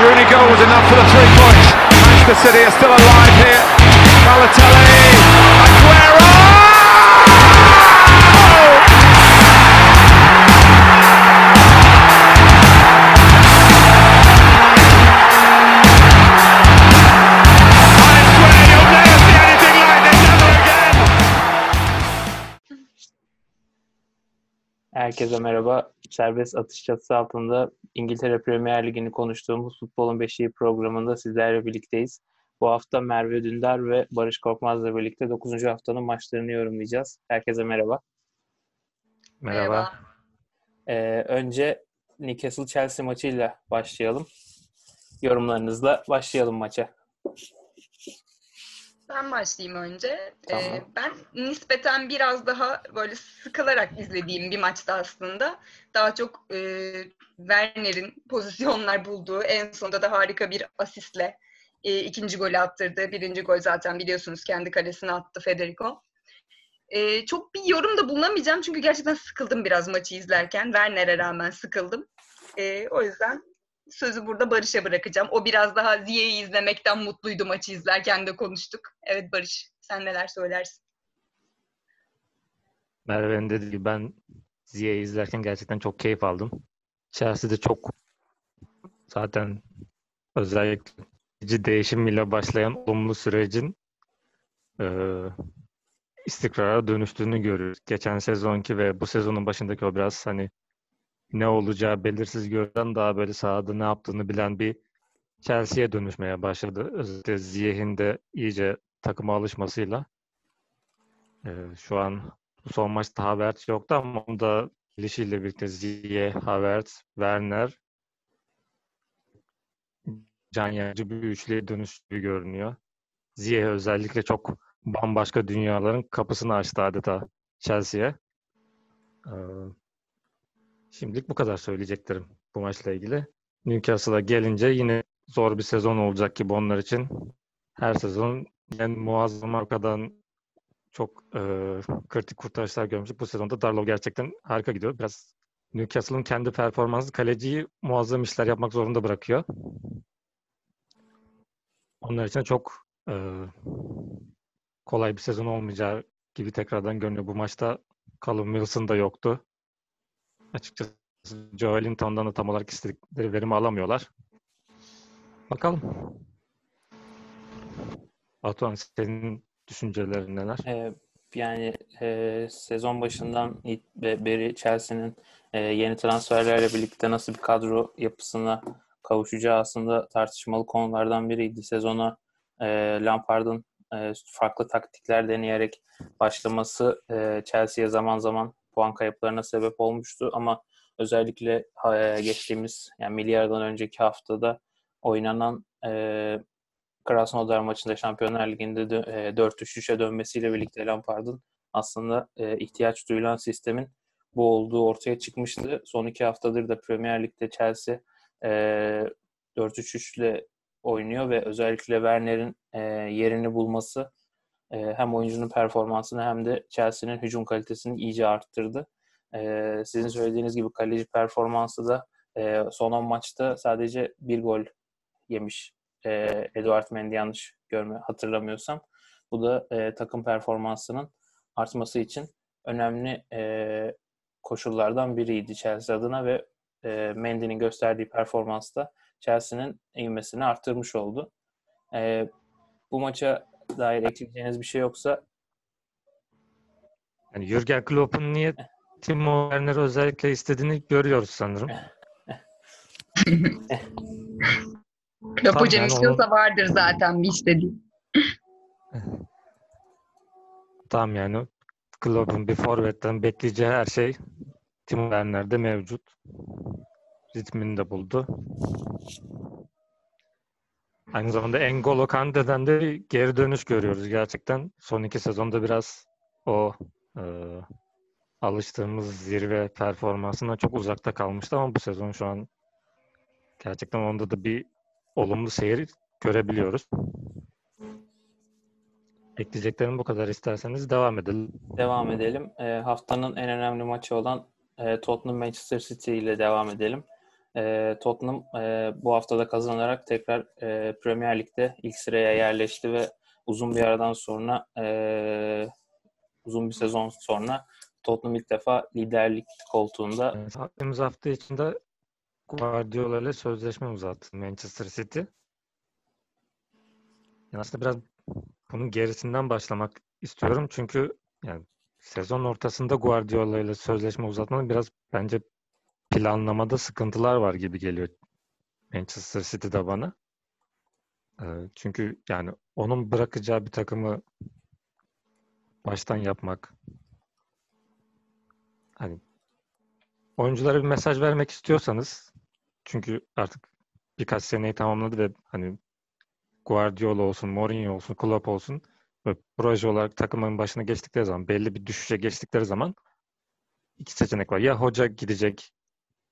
Rooney goal was enough for the three points. Manchester City are still alive here. Balotelli, Aguero! Herkese merhaba. Serbest atış çatısı altında İngiltere Premier Ligi'ni konuştuğumuz Futbolun Beşiği programında sizlerle birlikteyiz. Bu hafta Merve Dündar ve Barış Korkmaz'la birlikte 9. haftanın maçlarını yorumlayacağız. Herkese merhaba. Merhaba. Ee, önce Newcastle-Chelsea maçıyla başlayalım. Yorumlarınızla başlayalım maça. Ben başlayayım önce. Tamam. Ee, ben nispeten biraz daha böyle sıkılarak izlediğim bir maçtı aslında. Daha çok e, Werner'in pozisyonlar bulduğu, en sonunda da harika bir asistle e, ikinci golü attırdı. Birinci gol zaten biliyorsunuz kendi kalesine attı Federico. E, çok bir yorum da bulunamayacağım çünkü gerçekten sıkıldım biraz maçı izlerken. Werner'e rağmen sıkıldım. E, o yüzden sözü burada Barış'a bırakacağım. O biraz daha Ziye'yi izlemekten mutluydu maçı izlerken de konuştuk. Evet Barış, sen neler söylersin? Merve'nin dediği gibi ben Ziye'yi izlerken gerçekten çok keyif aldım. Chelsea'de çok zaten özellikle değişimiyle başlayan olumlu sürecin eee istikrara dönüştüğünü görüyoruz. Geçen sezonki ve bu sezonun başındaki o biraz hani ne olacağı belirsiz görülen daha böyle sahada ne yaptığını bilen bir Chelsea'ye dönüşmeye başladı. Özellikle Ziyech'in de iyice takıma alışmasıyla. Eee, şu an son maçta Havertz yoktu ama onda gelişiyle birlikte Ziyech, Havertz, Werner can yakıcı bir üçlüye dönüştüğü görünüyor. Ziyech özellikle çok bambaşka dünyaların kapısını açtı adeta Chelsea'ye. Ee, şimdilik bu kadar söyleyeceklerim bu maçla ilgili. Newcastle'a gelince yine zor bir sezon olacak gibi onlar için. Her sezon en muazzam arkadan çok e, kritik kurtarışlar görmüştük. Bu sezonda Darlow gerçekten harika gidiyor. Biraz Newcastle'ın kendi performansı kaleciyi muazzam işler yapmak zorunda bırakıyor. Onlar için çok e, kolay bir sezon olmayacağı gibi tekrardan görünüyor. Bu maçta Callum Wilson da yoktu. Açıkçası Joe Linton'dan da tam olarak istedikleri verimi alamıyorlar. Bakalım. Batuhan senin düşüncelerin neler? Ee, yani e, sezon başından beri Chelsea'nin e, yeni transferlerle birlikte nasıl bir kadro yapısına kavuşacağı aslında tartışmalı konulardan biriydi. Sezona e, Lampard'ın farklı taktikler deneyerek başlaması Chelsea'ye zaman zaman puan kayıplarına sebep olmuştu ama özellikle e, geçtiğimiz yani milyardan önceki haftada oynanan e, Krasnodar maçında Şampiyonlar Ligi'nde dö- e, 4-3-3'e dönmesiyle birlikte Lampard'ın aslında e, ihtiyaç duyulan sistemin bu olduğu ortaya çıkmıştı. Son iki haftadır da Premier Lig'de Chelsea e, 4-3-3 ile oynuyor ve özellikle Werner'in e, yerini bulması e, hem oyuncunun performansını hem de Chelsea'nin hücum kalitesini iyice arttırdı. E, sizin söylediğiniz gibi kaleci performansı da e, son 10 maçta sadece bir gol yemiş e, Eduard Mendy yanlış görme hatırlamıyorsam. Bu da e, takım performansının artması için önemli e, koşullardan biriydi Chelsea adına ve e, Mendy'nin gösterdiği performans da Chelsea'nin ivmesini arttırmış oldu. E, bu maça dair ekleyeceğiniz bir şey yoksa Yani Jürgen Klopp'un niye Timo Werner'i özellikle istediğini görüyoruz sanırım. Klopp hocam yani istiyorsa vardır zaten bir istediği. Tamam yani Klopp'un bir forvetten bekleyeceği her şey Timo Werner'de mevcut. Ritmini de buldu. Aynı zamanda N'Golo Kante'den de geri dönüş görüyoruz gerçekten. Son iki sezonda biraz o e, alıştığımız zirve performansından çok uzakta kalmıştı ama bu sezon şu an gerçekten onda da bir olumlu seyir görebiliyoruz. Ekleyeceklerim bu kadar isterseniz devam edelim. devam edelim. E, haftanın en önemli maçı olan e, Tottenham Manchester City ile devam edelim. E, Tottenham e, bu haftada kazanarak tekrar e, Premier Lig'de ilk sıraya yerleşti ve uzun bir aradan sonra e, uzun bir sezon sonra Tottenham ilk defa liderlik koltuğunda. Evet, Temiz hafta içinde Guardiola ile sözleşme uzattı Manchester City. Yani aslında biraz bunun gerisinden başlamak istiyorum. Çünkü yani sezon ortasında Guardiola ile sözleşme uzatmanın biraz bence planlamada sıkıntılar var gibi geliyor Manchester City'de bana. Ee, çünkü yani onun bırakacağı bir takımı baştan yapmak hani oyunculara bir mesaj vermek istiyorsanız çünkü artık birkaç seneyi tamamladı ve hani Guardiola olsun, Mourinho olsun, Klopp olsun ve proje olarak takımın başına geçtikleri zaman, belli bir düşüşe geçtikleri zaman iki seçenek var. Ya hoca gidecek,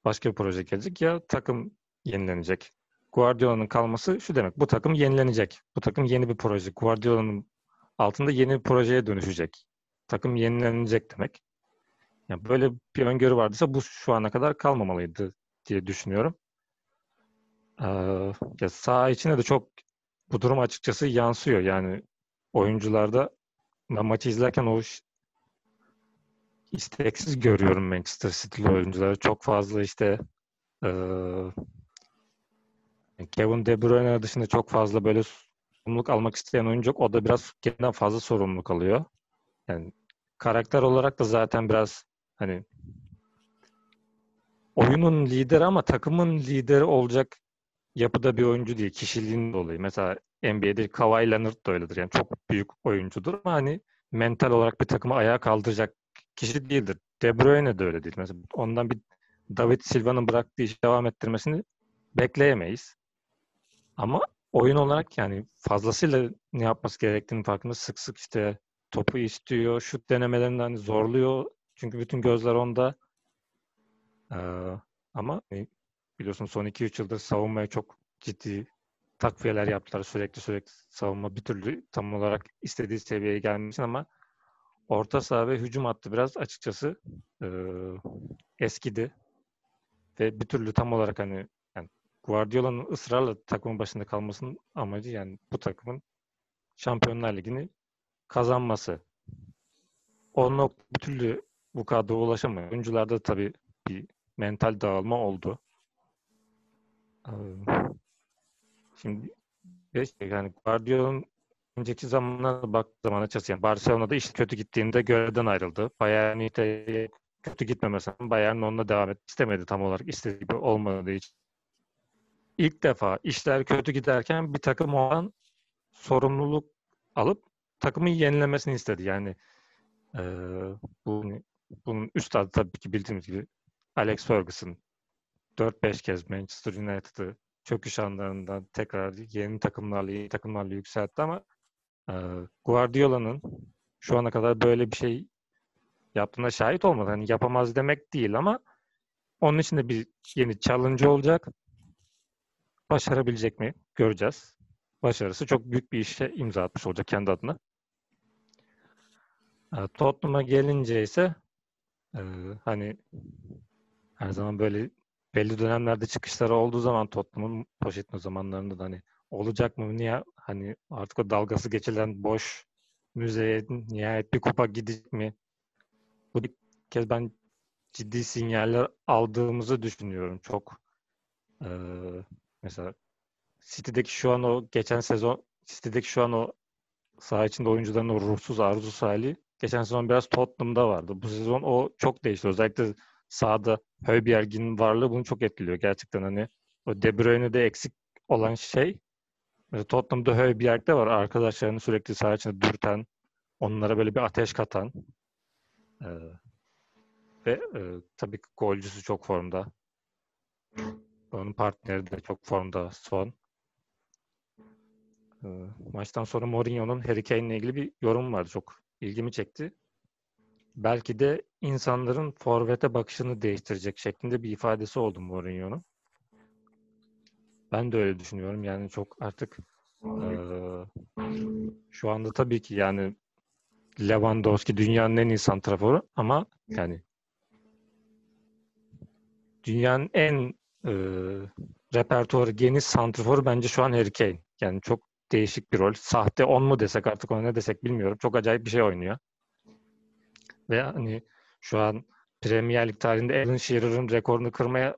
başka bir proje gelecek ya takım yenilenecek. Guardiola'nın kalması şu demek. Bu takım yenilenecek. Bu takım yeni bir proje. Guardiola'nın altında yeni bir projeye dönüşecek. Takım yenilenecek demek. Yani böyle bir öngörü vardıysa bu şu ana kadar kalmamalıydı diye düşünüyorum. Ee, ya saha içine de çok bu durum açıkçası yansıyor. Yani oyuncularda ben maçı izlerken o isteksiz görüyorum Manchester City'li oyuncuları. Çok fazla işte e, Kevin De Bruyne dışında çok fazla böyle sorumluluk almak isteyen oyuncu yok. O da biraz kendinden fazla sorumluluk alıyor. Yani karakter olarak da zaten biraz hani oyunun lideri ama takımın lideri olacak yapıda bir oyuncu değil. Kişiliğinin dolayı. Mesela NBA'de Kawhi Leonard da öyledir. Yani çok büyük oyuncudur ama hani mental olarak bir takımı ayağa kaldıracak kişi değildir. De Bruyne de öyle değil. Mesela ondan bir David Silva'nın bıraktığı işi devam ettirmesini bekleyemeyiz. Ama oyun olarak yani fazlasıyla ne yapması gerektiğini farkında sık sık işte topu istiyor, şut denemelerinden hani zorluyor. Çünkü bütün gözler onda. Ee, ama biliyorsun son 2-3 yıldır savunmaya çok ciddi takviyeler yaptılar. Sürekli sürekli savunma bir türlü tam olarak istediği seviyeye gelmiş ama orta saha ve hücum hattı biraz açıkçası e, eskidi. Ve bir türlü tam olarak hani yani Guardiola'nın ısrarla takımın başında kalmasının amacı yani bu takımın Şampiyonlar Ligi'ni kazanması. O nokta bir türlü bu kadro ulaşamıyor. Oyuncularda tabii bir mental dağılma oldu. Şimdi yani Guardiola'nın önceki zamanlara bak zaman açıkçası yani Barcelona'da iş kötü gittiğinde görevden ayrıldı. Bayern Münih'te kötü gitmemesen Bayern onunla devam et istemedi tam olarak istediği gibi olmadığı için. İlk defa işler kötü giderken bir takım olan sorumluluk alıp takımı yenilemesini istedi. Yani e, bunun, bunun üst tabii ki bildiğimiz gibi Alex Ferguson 4-5 kez Manchester United'ı çöküş anlarından tekrar yeni takımlarla, yeni takımlarla yükseltti ama Guardiola'nın şu ana kadar böyle bir şey yaptığına şahit olmadı. Hani yapamaz demek değil ama onun için de bir yeni challenge olacak. Başarabilecek mi? Göreceğiz. Başarısı çok büyük bir işe imza atmış olacak kendi adına. E, Tottenham'a gelince ise e, hani her zaman böyle belli dönemlerde çıkışları olduğu zaman Tottenham'ın Pochettino zamanlarında da hani olacak mı niye hani artık o dalgası geçilen boş müzeye nihayet bir kupa gidecek mi? Bu bir kez ben ciddi sinyaller aldığımızı düşünüyorum. Çok e, mesela City'deki şu an o geçen sezon City'deki şu an o saha içinde oyuncuların o ruhsuz arzusu hali geçen sezon biraz Tottenham'da vardı. Bu sezon o çok değişti. Özellikle sahada Höybjerg'in varlığı bunu çok etkiliyor. Gerçekten hani o De Bruyne'de eksik olan şey mesela Tottenham'da Höybjerg'de var. Arkadaşlarını sürekli saha içinde dürten, onlara böyle bir ateş katan ee, ve e, tabii ki golcüsü çok formda. Onun partneri de çok formda son. Ee, maçtan sonra Mourinho'nun Harry Kane'le ilgili bir yorum vardı. Çok ilgimi çekti belki de insanların forvete bakışını değiştirecek şeklinde bir ifadesi oldu Mourinho'nun. Ben de öyle düşünüyorum. Yani çok artık e, şu anda tabii ki yani Lewandowski dünyanın en iyi santraforu ama yani dünyanın en e, repertuarı geniş santrfor bence şu an Harry Kane. Yani çok değişik bir rol. Sahte 10 mu desek artık ona ne desek bilmiyorum. Çok acayip bir şey oynuyor. Ve hani şu an Premier Lig tarihinde Alan Shearer'ın rekorunu kırmaya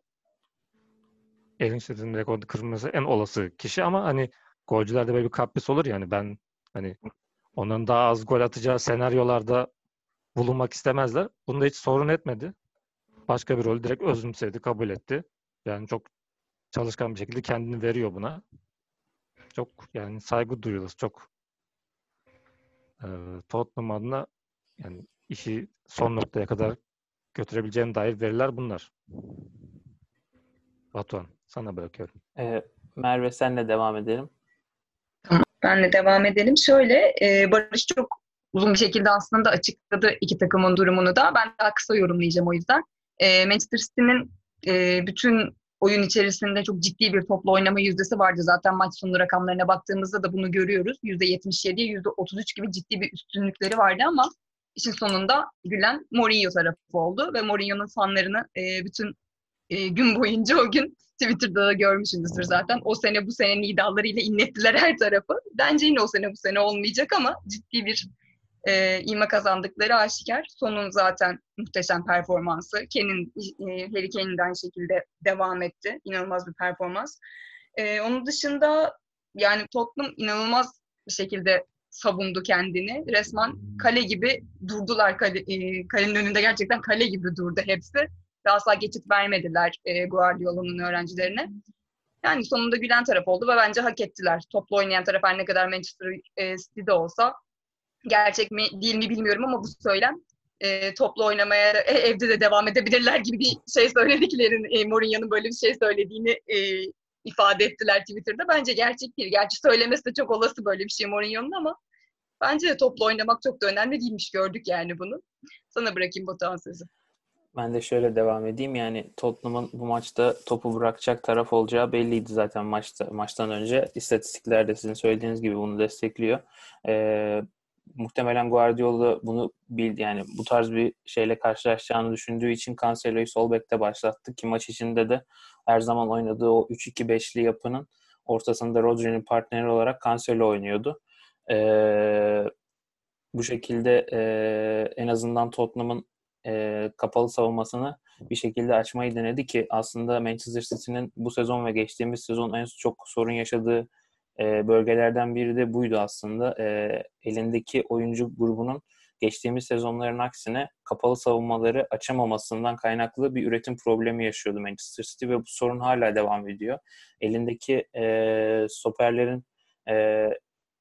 Alan Shearer'ın rekorunu kırması en olası kişi ama hani golcülerde böyle bir kapris olur yani ben hani onun daha az gol atacağı senaryolarda bulunmak istemezler. Bunda hiç sorun etmedi. Başka bir rolü direkt özümsedi, kabul etti. Yani çok çalışkan bir şekilde kendini veriyor buna. Çok yani saygı duyulur. Çok e, Tottenham adına yani işi son noktaya kadar götürebileceğine dair veriler bunlar. Batuhan sana bırakıyorum. Ee, Merve senle devam edelim. Ben de devam edelim. Şöyle, e, Barış çok uzun bir şekilde aslında açıkladı iki takımın durumunu da. Ben daha kısa yorumlayacağım o yüzden. E, Manchester City'nin e, bütün oyun içerisinde çok ciddi bir toplu oynama yüzdesi vardı. Zaten maç sonu rakamlarına baktığımızda da bunu görüyoruz. %77'ye %33 gibi ciddi bir üstünlükleri vardı ama işin sonunda gülen Mourinho tarafı oldu ve Mourinho'nun fanlarını e, bütün e, gün boyunca o gün Twitter'da da görmüşsünüzdür zaten. O sene bu sene nidalarıyla inlettiler her tarafı. Bence yine o sene bu sene olmayacak ama ciddi bir e, ima kazandıkları aşikar. Sonun zaten muhteşem performansı. Ken'in, e, Harry Kane'in de aynı şekilde devam etti. İnanılmaz bir performans. E, onun dışında yani Tottenham inanılmaz bir şekilde savundu kendini. Resmen kale gibi durdular. Kale, e, kalenin önünde gerçekten kale gibi durdu hepsi. Ve asla geçit vermediler e, Guardiola'nın öğrencilerine. Yani sonunda gülen taraf oldu ve bence hak ettiler. Toplu oynayan taraf her ne kadar Manchester e, City'de olsa gerçek mi değil mi bilmiyorum ama bu söylem e, toplu oynamaya e, evde de devam edebilirler gibi bir şey söylediklerini, e, Mourinho'nun böyle bir şey söylediğini e, ifade ettiler Twitter'da. Bence gerçek değil. Gerçi söylemesi de çok olası böyle bir şey Mourinho'nun ama bence de toplu oynamak çok da önemli değilmiş. Gördük yani bunu. Sana bırakayım Batuhan sözü. Ben de şöyle devam edeyim. Yani Tottenham'ın bu maçta topu bırakacak taraf olacağı belliydi zaten maçta maçtan önce. İstatistikler de sizin söylediğiniz gibi bunu destekliyor. Ee, muhtemelen Guardiola bunu bildi. Yani bu tarz bir şeyle karşılaşacağını düşündüğü için Cancelo'yu sol bekte başlattı ki maç içinde de her zaman oynadığı o 3-2-5'li yapının ortasında Rodri'nin partneri olarak Cancelo oynuyordu. Ee, bu şekilde e, en azından Tottenham'ın e, kapalı savunmasını bir şekilde açmayı denedi ki aslında Manchester City'nin bu sezon ve geçtiğimiz sezon en çok sorun yaşadığı e, bölgelerden biri de buydu aslında. E, elindeki oyuncu grubunun geçtiğimiz sezonların aksine kapalı savunmaları açamamasından kaynaklı bir üretim problemi yaşıyordu Manchester City ve bu sorun hala devam ediyor. Elindeki e, stoperlerin e,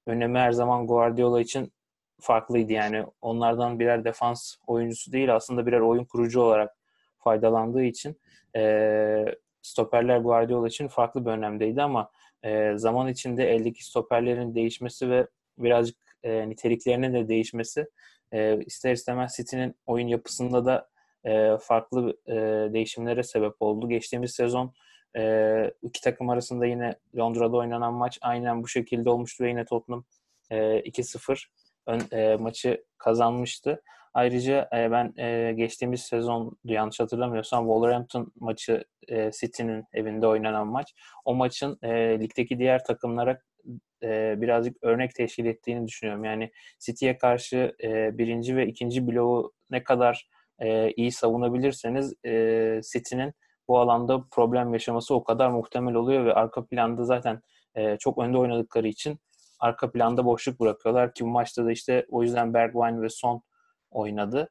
önemi her zaman Guardiola için farklıydı yani. Onlardan birer defans oyuncusu değil aslında birer oyun kurucu olarak faydalandığı için e, stoperler Guardiola için farklı bir önemdeydi ama e, zaman içinde eldeki stoperlerin değişmesi ve birazcık e, niteliklerinin de değişmesi e, ister istemez City'nin oyun yapısında da e, farklı e, değişimlere sebep oldu. Geçtiğimiz sezon e, iki takım arasında yine Londra'da oynanan maç aynen bu şekilde olmuştu ve yine Tottenham e, 2-0 ön, e, maçı kazanmıştı. Ayrıca e, ben e, geçtiğimiz sezon yanlış hatırlamıyorsam Wolverhampton maçı e, City'nin evinde oynanan maç. O maçın e, ligdeki diğer takımlara e, birazcık örnek teşkil ettiğini düşünüyorum. Yani City'ye karşı e, birinci ve ikinci bloğu ne kadar e, iyi savunabilirseniz e, City'nin bu alanda problem yaşaması o kadar muhtemel oluyor ve arka planda zaten e, çok önde oynadıkları için arka planda boşluk bırakıyorlar ki bu maçta da işte o yüzden Bergwijn ve Son oynadı.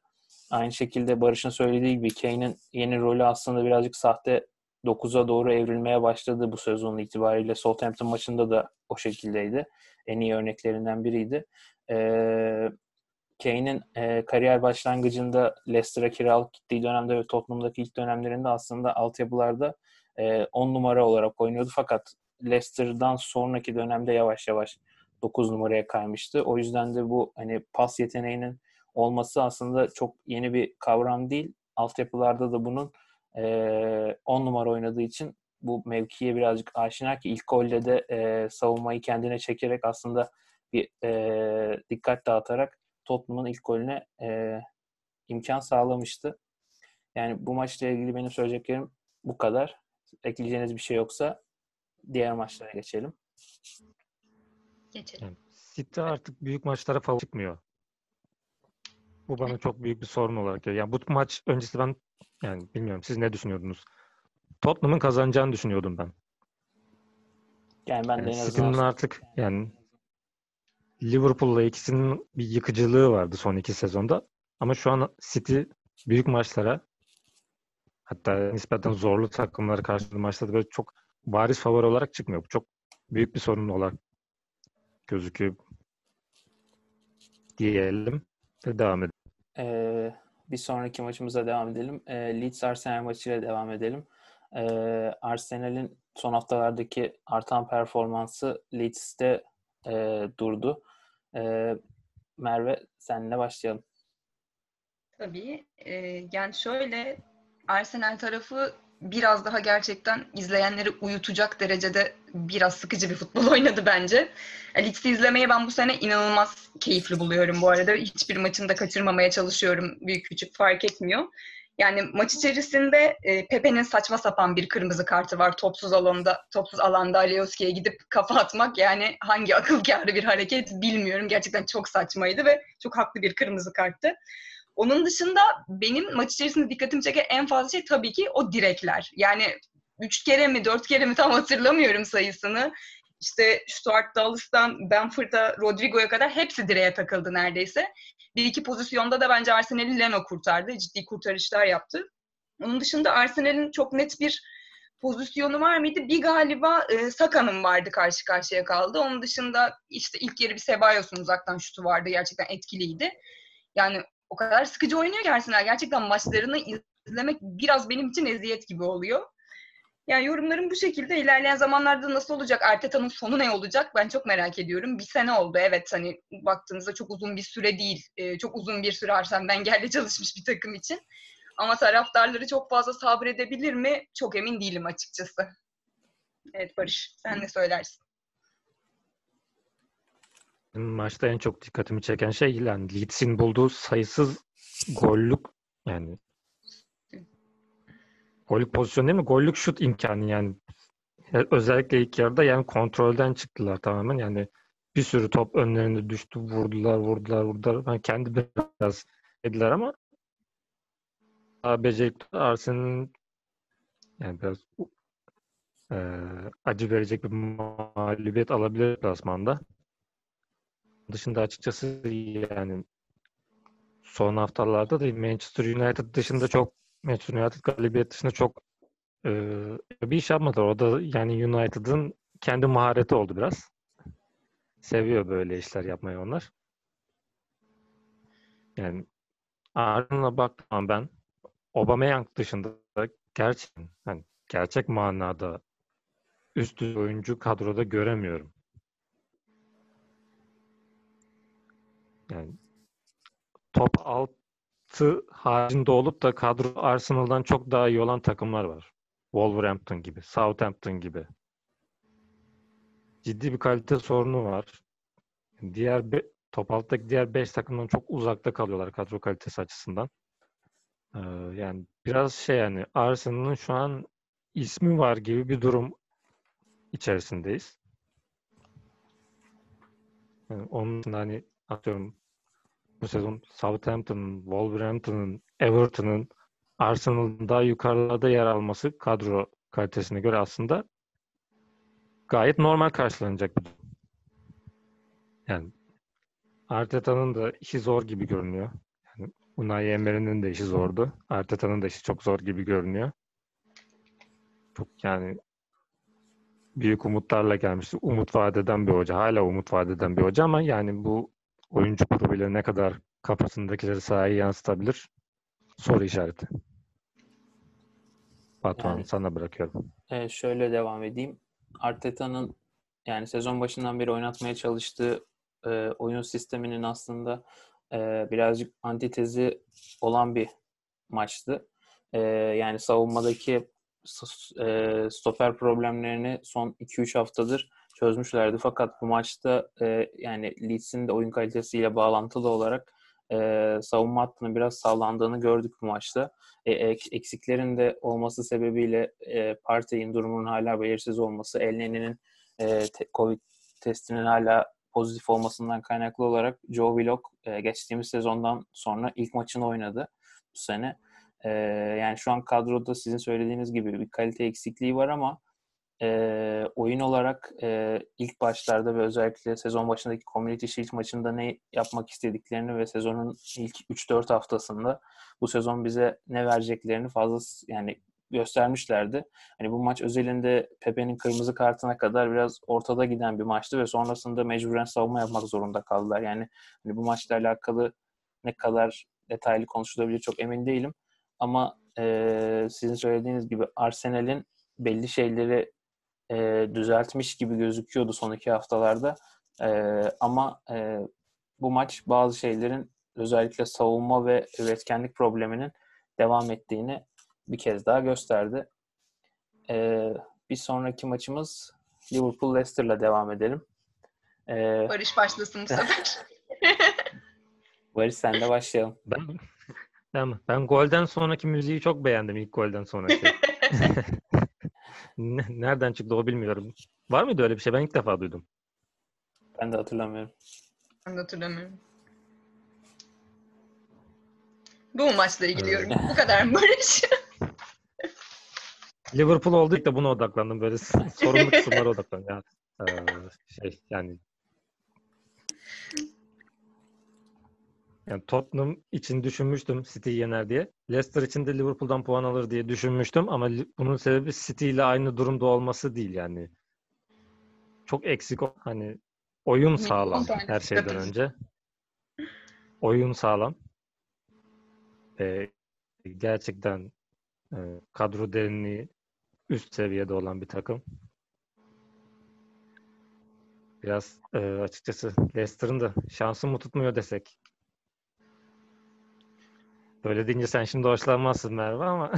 Aynı şekilde Barış'ın söylediği gibi Kane'in yeni rolü aslında birazcık sahte 9'a doğru evrilmeye başladı bu sezon itibariyle. Southampton maçında da o şekildeydi. En iyi örneklerinden biriydi. Ee, Kane'in e, kariyer başlangıcında Leicester'a kiralık gittiği dönemde ve Tottenham'daki ilk dönemlerinde aslında altyapılarda 10 e, numara olarak oynuyordu. Fakat Leicester'dan sonraki dönemde yavaş yavaş 9 numaraya kaymıştı. O yüzden de bu hani pas yeteneğinin olması aslında çok yeni bir kavram değil. Altyapılarda da bunun e, 10 numara oynadığı için bu mevkiye birazcık aşina ki ilk golde de savunmayı kendine çekerek aslında bir dikkat dağıtarak Tottenham'ın ilk golüne imkan sağlamıştı. Yani bu maçla ilgili benim söyleyeceklerim bu kadar. ekleyeceğiniz bir şey yoksa diğer maçlara geçelim. Geçelim. Yani City artık büyük maçlara favori çıkmıyor. Bu bana çok büyük bir sorun olarak geliyor. Yani bu maç öncesi ben yani bilmiyorum siz ne düşünüyordunuz? Tottenham'ın kazanacağını düşünüyordum ben. Yani ben de Yani en City'nin artık yani Liverpool'la ikisinin bir yıkıcılığı vardı son iki sezonda. Ama şu an City büyük maçlara hatta nispeten zorlu takımlara karşı maçlarda böyle çok bariz favori olarak çıkmıyor. Bu çok büyük bir sorun olarak gözüküyor diyelim ve devam edelim. Ee, bir sonraki maçımıza devam edelim. Ee, Leeds Arsenal maçıyla devam edelim. Ee, Arsenal'in son haftalardaki artan performansı Leeds'te e, durdu. Ee, Merve senle başlayalım. Tabii. Ee, yani şöyle Arsenal tarafı biraz daha gerçekten izleyenleri uyutacak derecede biraz sıkıcı bir futbol oynadı bence. Leeds'i izlemeye ben bu sene inanılmaz keyifli buluyorum bu arada. Hiçbir maçını da kaçırmamaya çalışıyorum. Büyük küçük fark etmiyor. Yani maç içerisinde e, Pepe'nin saçma sapan bir kırmızı kartı var. Topsuz alanda, topsuz alanda Alioski'ye gidip kafa atmak yani hangi akıl kârı bir hareket bilmiyorum. Gerçekten çok saçmaydı ve çok haklı bir kırmızı karttı. Onun dışında benim maç içerisinde dikkatimi çeken en fazla şey tabii ki o direkler. Yani üç kere mi dört kere mi tam hatırlamıyorum sayısını. İşte Stuart Dallas'tan Benford'a, Rodrigo'ya kadar hepsi direğe takıldı neredeyse. Bir iki pozisyonda da bence Arsenal'i Leno kurtardı. Ciddi kurtarışlar yaptı. Onun dışında Arsenal'in çok net bir pozisyonu var mıydı? Bir galiba e, Saka'nın vardı karşı karşıya kaldı. Onun dışında işte ilk yarı bir Sebayos'un uzaktan şutu vardı. Gerçekten etkiliydi. Yani o kadar sıkıcı oynuyor ki Arsenal. Gerçekten maçlarını izlemek biraz benim için eziyet gibi oluyor. Yani yorumlarım bu şekilde. İlerleyen zamanlarda nasıl olacak? Arteta'nın sonu ne olacak? Ben çok merak ediyorum. Bir sene oldu. Evet hani baktığınızda çok uzun bir süre değil. Ee, çok uzun bir süre Arsene Wenger'le çalışmış bir takım için. Ama taraftarları çok fazla sabredebilir mi? Çok emin değilim açıkçası. Evet Barış, sen ne söylersin? Maçta en çok dikkatimi çeken şey yani Leeds'in bulduğu sayısız gollük yani gollük pozisyon değil mi? Gollük şut imkanı yani. Özellikle ilk yarıda yani kontrolden çıktılar tamamen. Yani bir sürü top önlerinde düştü vurdular vurdular vurdular. Yani kendi biraz dediler ama daha becerikli Arsenal'in yani biraz e, acı verecek bir mağlubiyet alabilir plasmanda dışında açıkçası yani son haftalarda da Manchester United dışında çok Manchester United galibiyet dışında çok e, bir iş yapmadı. O da yani United'ın kendi mahareti oldu biraz. Seviyor böyle işler yapmayı onlar. Yani Arsenal'a baktım ben Aubameyang dışında gerçekten yani gerçek manada üst düzey oyuncu kadroda göremiyorum. Yani top altı haricinde olup da kadro Arsenal'dan çok daha iyi olan takımlar var. Wolverhampton gibi, Southampton gibi. Ciddi bir kalite sorunu var. Diğer be, top alttaki diğer 5 takımdan çok uzakta kalıyorlar kadro kalitesi açısından. Ee, yani biraz şey yani Arsenal'ın şu an ismi var gibi bir durum içerisindeyiz. Yani onun için hani atıyorum bu sezon Southampton'ın, Wolverhampton'ın, Everton'ın Arsenal'ın daha yukarılarda yer alması kadro kalitesine göre aslında gayet normal karşılanacak bir durum. Yani Arteta'nın da işi zor gibi görünüyor. Yani Unai Emery'nin de işi zordu. Arteta'nın da işi çok zor gibi görünüyor. Çok yani büyük umutlarla gelmişti. Umut vadeden bir hoca. Hala umut vadeden bir hoca ama yani bu oyuncu grubuyla ne kadar kafasındakileri sahaya yansıtabilir? Soru işareti. Batuhan Yani- sana bırakıyorum. Ee, şöyle devam edeyim. Arteta'nın yani sezon başından beri oynatmaya çalıştığı e, oyun sisteminin aslında e, birazcık antitezi olan bir maçtı. E, yani savunmadaki e, stoper problemlerini son 2-3 haftadır çözmüşlerdi. Fakat bu maçta e, yani Leeds'in de oyun kalitesiyle bağlantılı olarak e, savunma hattının biraz sallandığını gördük bu maçta. E, eksiklerin de olması sebebiyle e, Partey'in durumunun hala belirsiz olması, Elneni'nin e, te, Covid testinin hala pozitif olmasından kaynaklı olarak Joe Willock e, geçtiğimiz sezondan sonra ilk maçını oynadı bu sene. E, yani şu an kadroda sizin söylediğiniz gibi bir kalite eksikliği var ama e, oyun olarak e, ilk başlarda ve özellikle sezon başındaki Community Shield maçında ne yapmak istediklerini ve sezonun ilk 3-4 haftasında bu sezon bize ne vereceklerini fazla yani göstermişlerdi. Hani bu maç özelinde Pepe'nin kırmızı kartına kadar biraz ortada giden bir maçtı ve sonrasında mecburen savunma yapmak zorunda kaldılar. Yani hani bu maçla alakalı ne kadar detaylı konuşulabilir çok emin değilim. Ama e, sizin söylediğiniz gibi Arsenal'in belli şeyleri e, düzeltmiş gibi gözüküyordu son iki haftalarda. E, ama e, bu maç bazı şeylerin özellikle savunma ve üretkenlik probleminin devam ettiğini bir kez daha gösterdi. E, bir sonraki maçımız Liverpool Leicester'la devam edelim. E, Barış başlasın bu sefer. Barış sen de başlayalım. Ben, ben, ben golden sonraki müziği çok beğendim ilk golden sonraki. Nereden çıktı o bilmiyorum. Var mıydı öyle bir şey? Ben ilk defa duydum. Ben de hatırlamıyorum. Ben de hatırlamıyorum. Bu maçla ilgili yorum. Bu kadar mı Barış? Liverpool olduk da buna odaklandım. Böyle sorunlu kısımlara odaklandım. Ya, ee, şey yani Yani Tottenham için düşünmüştüm City yener diye. Leicester için de Liverpool'dan puan alır diye düşünmüştüm ama bunun sebebi City ile aynı durumda olması değil yani. Çok eksik hani oyun sağlam her şeyden önce. Oyun sağlam. Ee, gerçekten e, kadro derinliği üst seviyede olan bir takım. Biraz e, açıkçası Leicester'ın da şansı mı tutmuyor desek Böyle deyince sen şimdi hoşlanmazsın Merve ama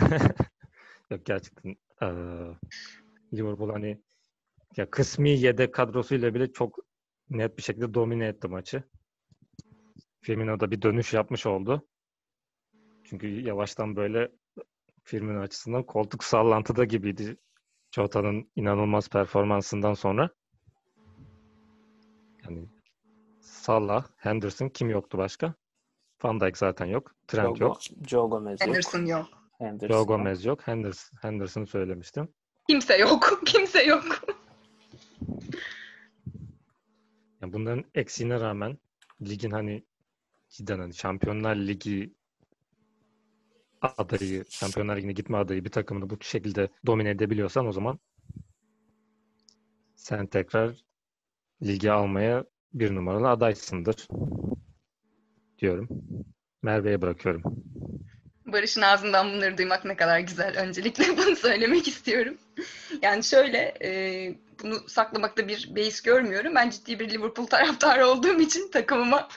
yok gerçekten ee, Liverpool hani ya kısmi yedek kadrosuyla bile çok net bir şekilde domine etti maçı. Firmino da bir dönüş yapmış oldu. Çünkü yavaştan böyle Firmino açısından koltuk sallantıda gibiydi. Jota'nın inanılmaz performansından sonra. Yani Salah, Henderson kim yoktu başka? Van Dijk zaten yok. Trent Joe, yok. Joe Gomez yok. Henderson yok. Henderson. Joe Gomez yok. Henderson, Henderson söylemiştim. Kimse yok. Kimse yok. yani bunların eksiğine rağmen ligin hani cidden hani Şampiyonlar Ligi adayı, Şampiyonlar Ligi'ne gitme adayı bir takımını bu şekilde domine edebiliyorsan o zaman sen tekrar ligi almaya bir numaralı adaysındır diyorum. Merve'ye bırakıyorum. Barış'ın ağzından bunları duymak ne kadar güzel. Öncelikle bunu söylemek istiyorum. Yani şöyle, e, bunu saklamakta bir beis görmüyorum. Ben ciddi bir Liverpool taraftarı olduğum için takımıma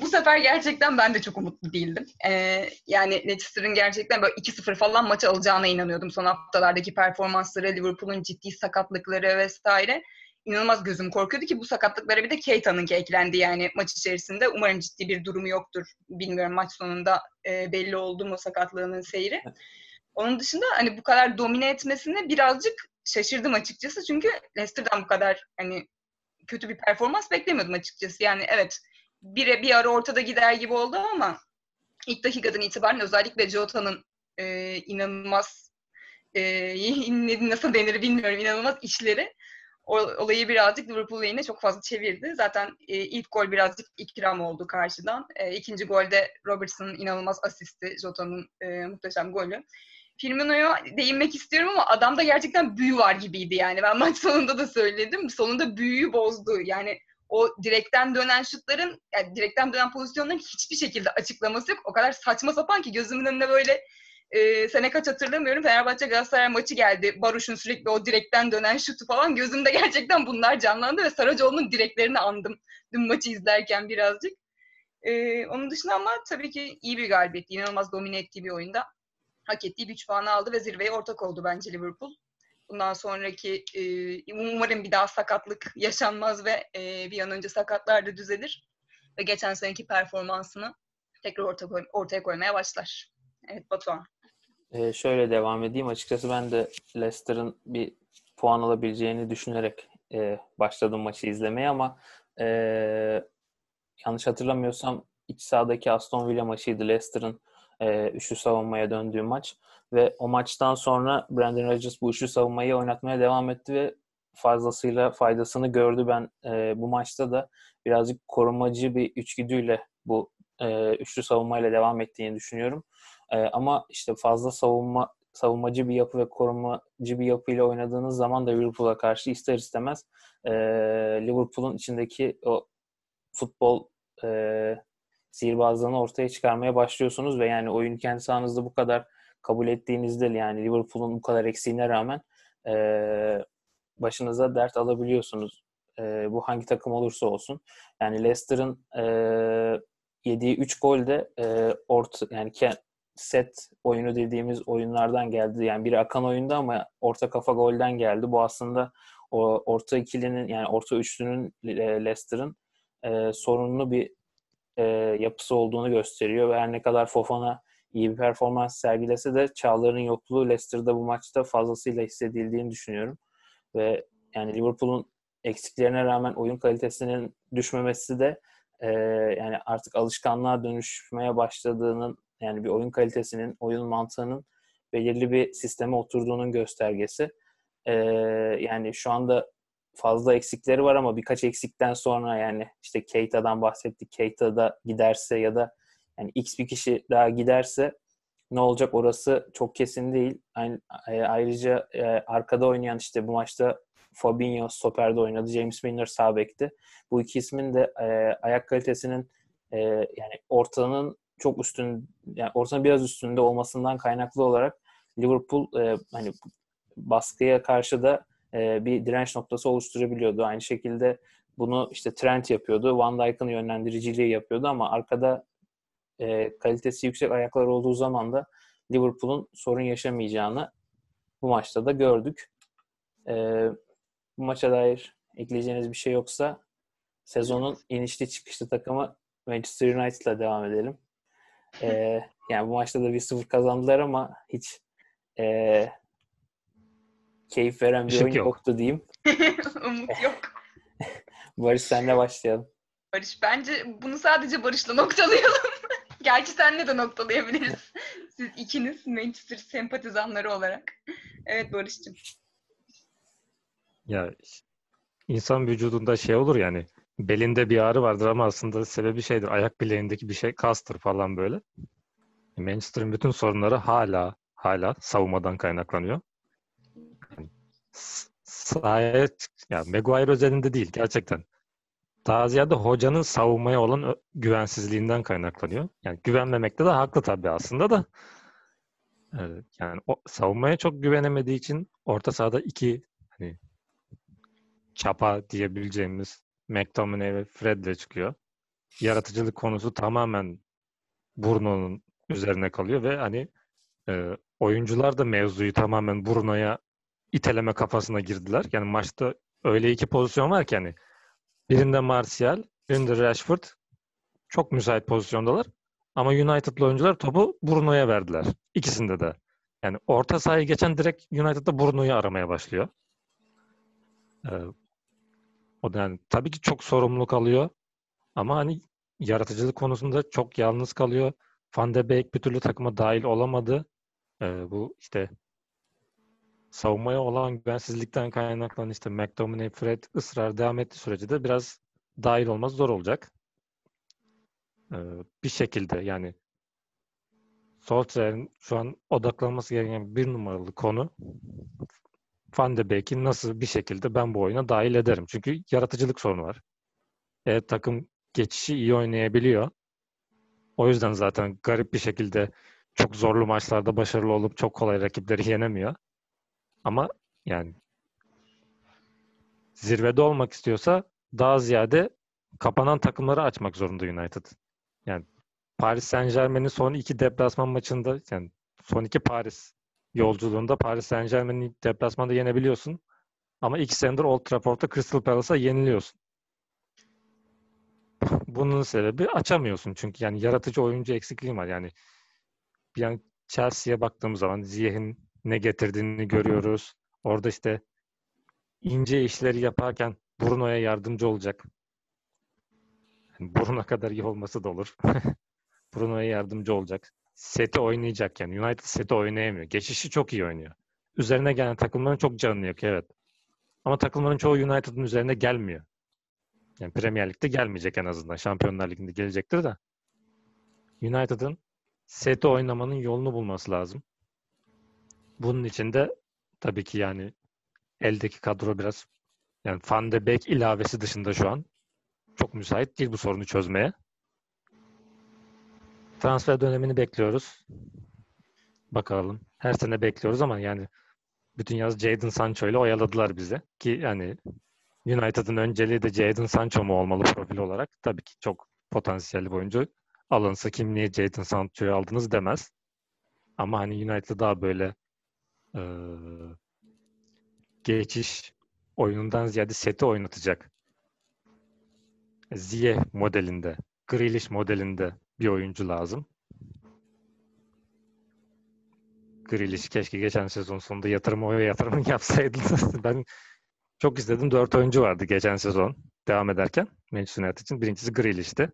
bu sefer gerçekten ben de çok umutlu değildim. Ee, yani Leicester'ın gerçekten böyle 2-0 falan maçı alacağına inanıyordum son haftalardaki performansları, Liverpool'un ciddi sakatlıkları vesaire inanılmaz gözüm korkuyordu ki bu sakatlıklara bir de Keita'nınki eklendi yani maç içerisinde. Umarım ciddi bir durumu yoktur. Bilmiyorum maç sonunda e, belli oldu mu sakatlığının seyri. Onun dışında hani bu kadar domine etmesine birazcık şaşırdım açıkçası. Çünkü Leicester'dan bu kadar hani kötü bir performans beklemiyordum açıkçası. Yani evet bir, bir ara ortada gider gibi oldu ama ilk dakikadan itibaren özellikle Jota'nın e, inanılmaz e, nasıl denir bilmiyorum inanılmaz işleri olayı birazcık Liverpool lehine çok fazla çevirdi. Zaten e, ilk gol birazcık ikram oldu karşıdan. E, ikinci golde Robertson'ın inanılmaz asisti, Jota'nın e, muhteşem golü. Firmino'ya değinmek istiyorum ama adamda gerçekten büyü var gibiydi yani. Ben maç sonunda da söyledim. Sonunda büyüyü bozdu. Yani o direkten dönen şutların, yani direkten dönen pozisyonların hiçbir şekilde açıklaması yok. O kadar saçma sapan ki gözümün önüne böyle e, sene kaç hatırlamıyorum Fenerbahçe Galatasaray maçı geldi. Baruş'un sürekli o direkten dönen şutu falan gözümde gerçekten bunlar canlandı ve Saracoğlu'nun direklerini andım dün maçı izlerken birazcık. E, onun dışında ama tabii ki iyi bir galibiyet. İnanılmaz domine ettiği bir oyunda. Hak ettiği bir 3 puanı aldı ve zirveye ortak oldu bence Liverpool. Bundan sonraki e, umarım bir daha sakatlık yaşanmaz ve e, bir an önce sakatlar da düzelir. Ve geçen seneki performansını tekrar ortaya koymaya başlar. Evet Batuhan. Ee, şöyle devam edeyim. Açıkçası ben de Leicester'ın bir puan alabileceğini düşünerek e, başladım maçı izlemeye ama e, yanlış hatırlamıyorsam iç sahadaki Aston Villa maçıydı Leicester'ın e, üçlü savunmaya döndüğü maç ve o maçtan sonra Brandon Rodgers bu üçlü savunmayı oynatmaya devam etti ve fazlasıyla faydasını gördü. Ben e, bu maçta da birazcık korumacı bir içgüdüyle bu e, üçlü savunmayla devam ettiğini düşünüyorum. E, ama işte fazla savunma savunmacı bir yapı ve korumacı bir yapıyla oynadığınız zaman da Liverpool'a karşı ister istemez e, Liverpool'un içindeki o futbol e, sihirbazlığını ortaya çıkarmaya başlıyorsunuz ve yani oyun kendi sahanızda bu kadar kabul ettiğinizde yani Liverpool'un bu kadar eksiğine rağmen e, başınıza dert alabiliyorsunuz. E, bu hangi takım olursa olsun. Yani Leicester'ın e, yediği 3 gol de e, orta yani set oyunu dediğimiz oyunlardan geldi. Yani biri akan oyunda ama orta kafa golden geldi. Bu aslında o orta ikilinin yani orta üçlünün e, Leicester'ın e, sorunlu bir e, yapısı olduğunu gösteriyor ve her ne kadar Fofana iyi bir performans sergilese de Çağlar'ın yokluğu Leicester'da bu maçta fazlasıyla hissedildiğini düşünüyorum. Ve yani Liverpool'un eksiklerine rağmen oyun kalitesinin düşmemesi de e, yani artık alışkanlığa dönüşmeye başladığının yani bir oyun kalitesinin, oyun mantığının belirli bir sisteme oturduğunun göstergesi. Ee, yani şu anda fazla eksikleri var ama birkaç eksikten sonra yani işte Keita'dan bahsettik. Keita da giderse ya da yani X bir kişi daha giderse ne olacak orası çok kesin değil. E, ayrıca e, arkada oynayan işte bu maçta Fabinho stoperde oynadı. James Milner sağ bekti. Bu iki ismin de e, ayak kalitesinin yani ortanın çok üstün yani ortanın biraz üstünde olmasından kaynaklı olarak Liverpool e, hani baskıya karşı da e, bir direnç noktası oluşturabiliyordu. Aynı şekilde bunu işte Trent yapıyordu. Van Dijk'ın yönlendiriciliği yapıyordu ama arkada e, kalitesi yüksek ayaklar olduğu zaman da Liverpool'un sorun yaşamayacağını bu maçta da gördük. E, bu maça dair ekleyeceğiniz bir şey yoksa sezonun inişli çıkışlı takımı Manchester United'la devam edelim. E, yani bu maçta da bir sıfır kazandılar ama hiç e, keyif veren bir Işık oyun yok. yoktu diyeyim. Umut yok. Barış senle başlayalım. Barış bence bunu sadece Barış'la noktalayalım. Gerçi senle de noktalayabiliriz. Siz ikiniz Manchester sempatizanları olarak. Evet Barış'cığım. Ya insan vücudunda şey olur yani belinde bir ağrı vardır ama aslında sebebi şeydir. Ayak bileğindeki bir şey kastır falan böyle. Manchester'ın bütün sorunları hala hala savunmadan kaynaklanıyor. Yani, sahaya yani Maguire özelinde değil gerçekten. Daha ziyade hocanın savunmaya olan güvensizliğinden kaynaklanıyor. Yani güvenmemekte de haklı tabii aslında da. Yani o, savunmaya çok güvenemediği için orta sahada iki hani çapa diyebileceğimiz McTominay ve Fred'le çıkıyor. Yaratıcılık konusu tamamen Bruno'nun üzerine kalıyor ve hani e, oyuncular da mevzuyu tamamen Bruno'ya iteleme kafasına girdiler. Yani maçta öyle iki pozisyon var ki hani birinde Martial, birinde Rashford çok müsait pozisyondalar. Ama United'lı oyuncular topu Bruno'ya verdiler. İkisinde de. Yani orta sahayı geçen direkt United'da Bruno'yu aramaya başlıyor. Ee, o da yani tabii ki çok sorumluluk alıyor. Ama hani yaratıcılık konusunda çok yalnız kalıyor. Van de Beek bir türlü takıma dahil olamadı. Ee, bu işte savunmaya olan güvensizlikten kaynaklanan işte McTominay, Fred ısrar devam ettiği sürece de biraz dahil olmaz zor olacak. Ee, bir şekilde yani Solskjaer'in şu an odaklanması gereken bir numaralı konu Van de Beek'i nasıl bir şekilde ben bu oyuna dahil ederim. Çünkü yaratıcılık sorunu var. E, takım geçişi iyi oynayabiliyor. O yüzden zaten garip bir şekilde çok zorlu maçlarda başarılı olup çok kolay rakipleri yenemiyor. Ama yani zirvede olmak istiyorsa daha ziyade kapanan takımları açmak zorunda United. Yani Paris Saint Germain'in son iki deplasman maçında yani son iki Paris yolculuğunda Paris Saint Germain'i deplasmanda yenebiliyorsun. Ama iki senedir Old Trafford'da Crystal Palace'a yeniliyorsun. bunun sebebi açamıyorsun. Çünkü yani yaratıcı oyuncu eksikliği var. Yani bir an Chelsea'ye baktığımız zaman Ziyeh'in ne getirdiğini görüyoruz. Orada işte ince işleri yaparken Bruno'ya yardımcı olacak. Bruno kadar iyi olması da olur. Bruno'ya yardımcı olacak. Seti oynayacak yani. United seti oynayamıyor. Geçişi çok iyi oynuyor. Üzerine gelen takımların çok canını yakıyor evet. Ama takımların çoğu United'ın üzerine gelmiyor. Yani Premier Lig'de gelmeyecek en azından. Şampiyonlar Ligi'nde gelecektir de. United'ın seti oynamanın yolunu bulması lazım. Bunun için de tabii ki yani eldeki kadro biraz yani Van de Beek ilavesi dışında şu an çok müsait değil bu sorunu çözmeye. Transfer dönemini bekliyoruz. Bakalım. Her sene bekliyoruz ama yani bütün yaz Jadon Sancho ile oyaladılar bizi. Ki yani United'ın önceliği de Jadon Sancho mu olmalı profil olarak? Tabii ki çok potansiyelli bir oyuncu. Alınsa kim niye Jadon Sancho'yu aldınız demez. Ama hani United daha böyle e, geçiş oyunundan ziyade seti oynatacak. Ziye modelinde, Grealish modelinde bir oyuncu lazım. Grealish keşke geçen sezon sonunda yatırım o yatırımı yapsaydınız. ben çok istedim. Dört oyuncu vardı geçen sezon devam ederken Manchester United için. Birincisi Grealish'ti.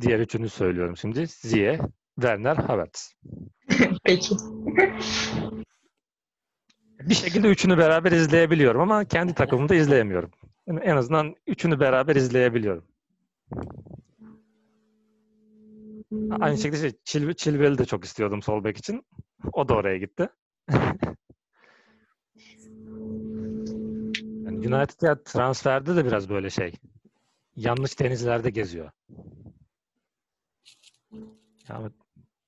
Diğer üçünü söylüyorum şimdi. Ziye, Werner, Havertz. Peki. Bir şekilde üçünü beraber izleyebiliyorum ama kendi takımımda izleyemiyorum. Yani en azından üçünü beraber izleyebiliyorum. Aynı şekilde şey, Chil Chilwell'i de çok istiyordum sol bek için. O da oraya gitti. yani United ya transferde de biraz böyle şey. Yanlış denizlerde geziyor. Yani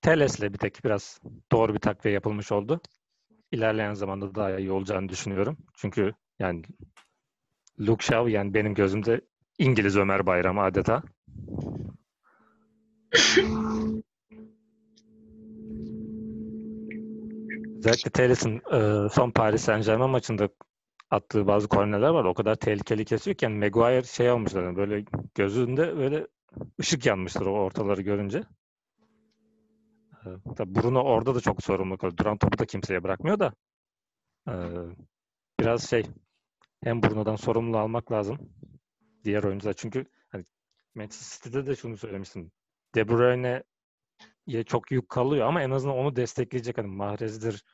Teles'le bir tek biraz doğru bir takviye yapılmış oldu. İlerleyen zamanda daha iyi olacağını düşünüyorum. Çünkü yani Luke Shaw yani benim gözümde İngiliz Ömer Bayram adeta. Özellikle Teles'in e, son Paris Saint Germain maçında attığı bazı korneler var. O kadar tehlikeli kesiyor ki yani Maguire şey olmuşlar yani böyle gözünde böyle ışık yanmıştır o ortaları görünce. E, Bruno orada da çok sorumluluk alıyor. Duran topu da kimseye bırakmıyor da e, biraz şey hem Bruno'dan sorumluluğu almak lazım diğer oyuncular. Çünkü hani Manchester City'de de şunu söylemiştim. De Bruyne'ye çok yük kalıyor ama en azından onu destekleyecek hani Mahrez'dir,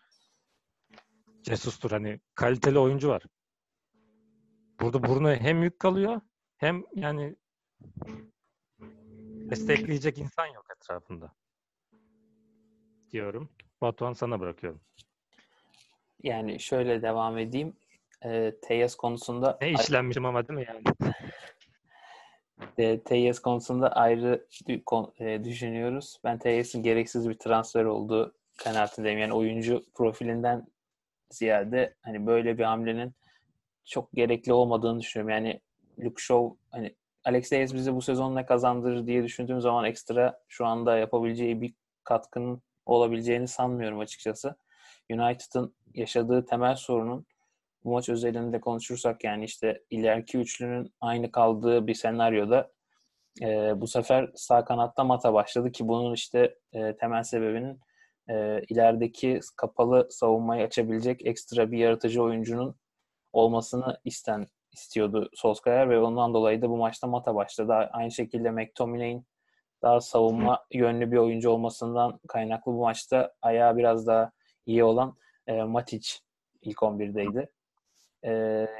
Jesus'tur hani kaliteli oyuncu var. Burada Bruno'ya hem yük kalıyor hem yani destekleyecek insan yok etrafında. Diyorum. Batuhan sana bırakıyorum. Yani şöyle devam edeyim. E, Teyes konusunda Ne işlenmişim ama değil mi yani? E, Teyes konusunda ayrı e, düşünüyoruz. Ben Teyes'in gereksiz bir transfer olduğu kanaatindeyim. Yani oyuncu profilinden ziyade hani böyle bir hamlenin çok gerekli olmadığını düşünüyorum. Yani Luke Shaw hani Alex Teyes bize bu sezon ne kazandırır diye düşündüğüm zaman ekstra şu anda yapabileceği bir katkının olabileceğini sanmıyorum açıkçası. United'ın yaşadığı temel sorunun bu maç özelinde konuşursak yani işte ileriki üçlünün aynı kaldığı bir senaryoda e, bu sefer sağ kanatta Mata başladı ki bunun işte e, temel sebebinin e, ilerideki kapalı savunmayı açabilecek ekstra bir yaratıcı oyuncunun olmasını isten istiyordu Solskjaer ve ondan dolayı da bu maçta Mata başladı. Aynı şekilde McTominay'in daha savunma yönlü bir oyuncu olmasından kaynaklı bu maçta ayağı biraz daha iyi olan e, Matic ilk 11'deydi. E,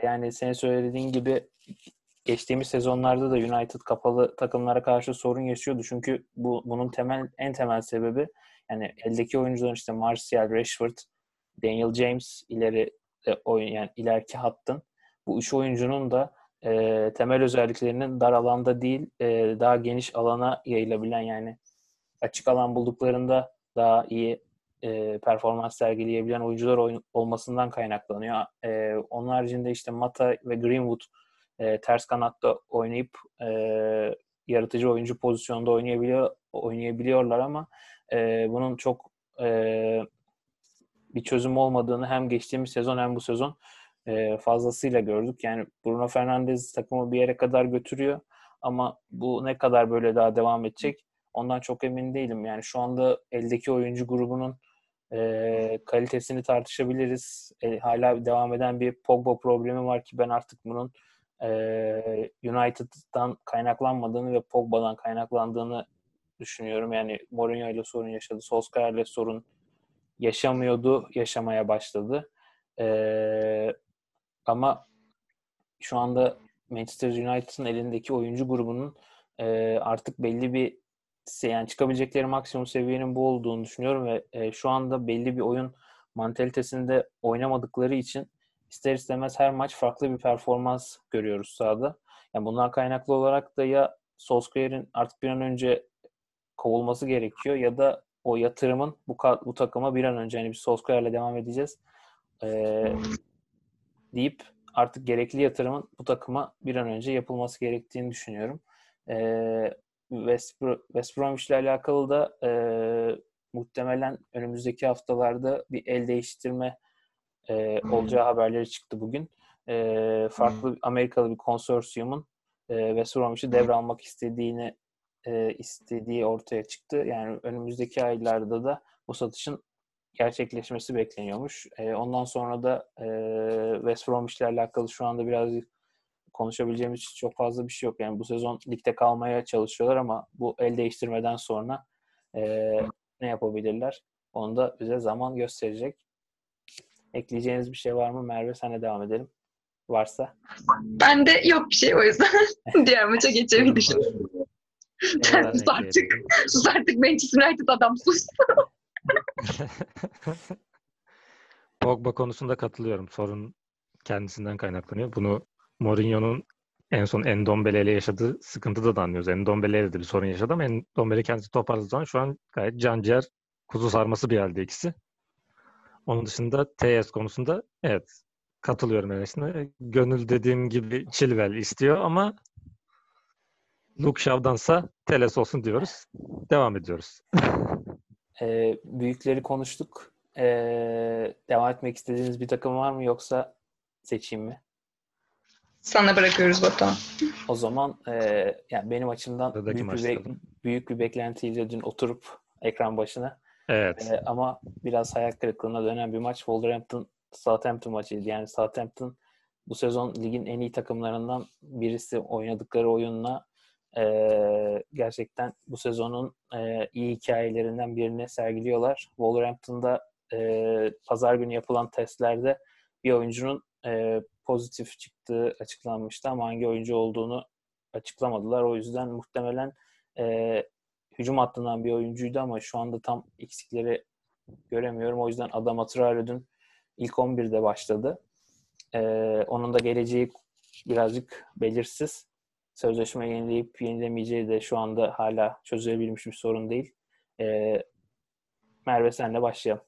yani senin söylediğin gibi geçtiğimiz sezonlarda da United kapalı takımlara karşı sorun yaşıyordu. Çünkü bu bunun temel en temel sebebi yani eldeki oyuncuların işte Martial, Rashford, Daniel James ileri e, oyun yani ileriki hattın bu üç oyuncunun da e, temel özelliklerinin dar alanda değil e, daha geniş alana yayılabilen yani açık alan bulduklarında daha iyi e, performans sergileyebilen oyuncular oyun, olmasından kaynaklanıyor. E, onun haricinde işte Mata ve Greenwood e, ters kanatta oynayıp e, yaratıcı oyuncu pozisyonda oynayabiliyor oynayabiliyorlar ama e, bunun çok e, bir çözüm olmadığını hem geçtiğimiz sezon hem bu sezon e, fazlasıyla gördük. Yani Bruno Fernandes takımı bir yere kadar götürüyor Ama bu ne kadar böyle daha devam edecek ondan çok emin değilim. Yani şu anda eldeki oyuncu grubunun e, kalitesini tartışabiliriz. E, hala devam eden bir Pogba problemi var ki ben artık bunun e, United'dan kaynaklanmadığını ve Pogba'dan kaynaklandığını düşünüyorum. Yani Mourinho ile sorun yaşadı. Solskjaer ile sorun yaşamıyordu, yaşamaya başladı. E, ama şu anda Manchester United'ın elindeki oyuncu grubunun e, artık belli bir yani çıkabilecekleri maksimum seviyenin bu olduğunu düşünüyorum ve e, şu anda belli bir oyun mantalitesinde oynamadıkları için ister istemez her maç farklı bir performans görüyoruz sahada. Yani bunlar kaynaklı olarak da ya Solskjaer'in artık bir an önce kovulması gerekiyor ya da o yatırımın bu, bu takıma bir an önce yani bir Solskjaer'le devam edeceğiz ee, deyip artık gerekli yatırımın bu takıma bir an önce yapılması gerektiğini düşünüyorum. Ee, West, West Bromwich ile alakalı da e, muhtemelen önümüzdeki haftalarda bir el değiştirme e, olacağı haberleri çıktı bugün. E, farklı Amerikalı bir konsorsiyumun e, West Bromwich'i devralmak istediğini e, istediği ortaya çıktı. Yani önümüzdeki aylarda da bu satışın gerçekleşmesi bekleniyormuş. E, ondan sonra da e, West Bromwich ile alakalı şu anda birazcık konuşabileceğimiz çok fazla bir şey yok. Yani bu sezon ligde kalmaya çalışıyorlar ama bu el değiştirmeden sonra e, ne yapabilirler? Onu da bize zaman gösterecek. Ekleyeceğiniz bir şey var mı Merve? Sana devam edelim. Varsa. Ben de yok bir şey o yüzden diğer maça geçebiliriz. sus artık. Sus artık Manchester United adam sus. Pogba konusunda katılıyorum. Sorun kendisinden kaynaklanıyor. Bunu Mourinho'nun en son Endombele ile yaşadığı sıkıntıda da anlıyoruz. Endombele de bir sorun yaşadı ama Endombele kendisi toparladığı şu an gayet can ciğer kuzu sarması bir halde ikisi. Onun dışında TS konusunda evet katılıyorum Enes'ine. Gönül dediğim gibi Chilwell istiyor ama Luke Shaw'dansa Teles olsun diyoruz. Devam ediyoruz. ee, büyükleri konuştuk. Ee, devam etmek istediğiniz bir takım var mı yoksa seçeyim mi? Sana bırakıyoruz Batuhan. O zaman e, yani benim açımdan büyük bir, be- büyük bir beklentiyle dün oturup ekran başına Evet. E, ama biraz hayal kırıklığına dönen bir maç Wolverhampton Southampton maçıydı. Yani Southampton bu sezon ligin en iyi takımlarından birisi oynadıkları oyunla e, gerçekten bu sezonun e, iyi hikayelerinden birini sergiliyorlar. Wolverhampton'da e, pazar günü yapılan testlerde bir oyuncunun e, pozitif çıktığı açıklanmıştı ama hangi oyuncu olduğunu açıklamadılar. O yüzden muhtemelen e, hücum hattından bir oyuncuydu ama şu anda tam eksikleri göremiyorum. O yüzden Adam Traore'dün ilk 11'de başladı. E, onun da geleceği birazcık belirsiz. Sözleşme yenileyip yenilemeyeceği de şu anda hala çözülebilmiş bir sorun değil. E, Merve senle başlayalım.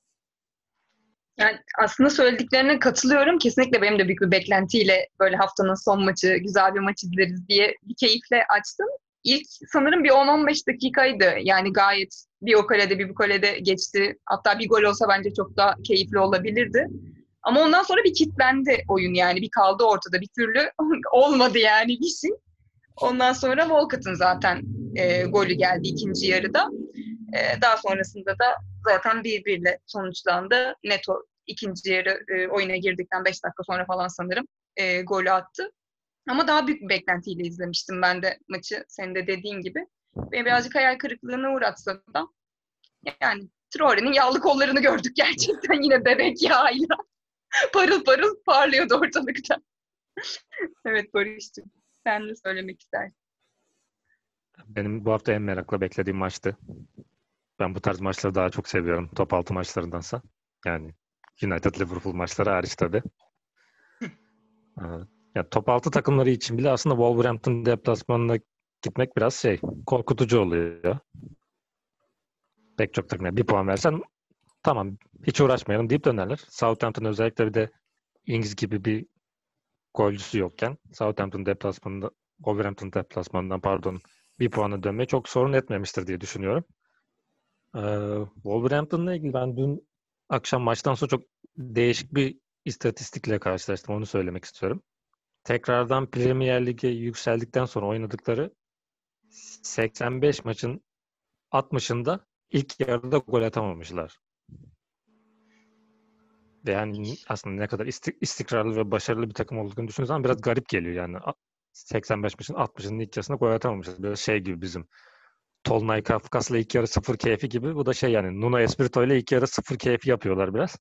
Yani aslında söylediklerine katılıyorum. Kesinlikle benim de büyük bir beklentiyle böyle haftanın son maçı, güzel bir maç izleriz diye bir keyifle açtım. İlk sanırım bir 10-15 dakikaydı. Yani gayet bir o kalede bir bu kalede geçti. Hatta bir gol olsa bence çok daha keyifli olabilirdi. Ama ondan sonra bir kitlendi oyun yani. Bir kaldı ortada bir türlü olmadı yani bir şey. Ondan sonra Walcott'ın zaten e, golü geldi ikinci yarıda. E, daha sonrasında da zaten birbiriyle sonuçlandı. Neto ikinci yarı e, oyuna girdikten 5 dakika sonra falan sanırım e, golü attı. Ama daha büyük bir beklentiyle izlemiştim ben de maçı. Senin de dediğin gibi. Beni birazcık hayal kırıklığına uğratsa da yani Traore'nin yağlı kollarını gördük gerçekten yine bebek yağıyla. parıl parıl parlıyordu ortalıkta. evet Barış'cığım. Sen de söylemek istersin. Benim bu hafta en merakla beklediğim maçtı. Ben bu tarz maçları daha çok seviyorum. Top altı maçlarındansa. Yani United Liverpool maçları hariç tabii. ya top altı takımları için bile aslında Wolverhampton deplasmanına gitmek biraz şey korkutucu oluyor. Pek çok takım. Bir puan versen tamam hiç uğraşmayalım deyip dönerler. Southampton özellikle bir de Ings gibi bir golcüsü yokken Southampton deplasmanında Wolverhampton deplasmanından pardon bir puana dönmeyi çok sorun etmemiştir diye düşünüyorum. Ee, Wolverhampton'la ilgili ben dün akşam maçtan sonra çok değişik bir istatistikle karşılaştım. Onu söylemek istiyorum. Tekrardan Premier Lig'e yükseldikten sonra oynadıkları 85 maçın 60'ında ilk yarıda gol atamamışlar. Ve yani aslında ne kadar isti- istikrarlı ve başarılı bir takım olduğunu düşündüğünüz biraz garip geliyor yani. A- 85 maçın 60'ının ilk yarısında gol atamamışlar. Biraz şey gibi bizim Tolunay Kafkas'la ilk yarı sıfır keyfi gibi. Bu da şey yani Nuno Espirito ile ilk yarı sıfır keyfi yapıyorlar biraz.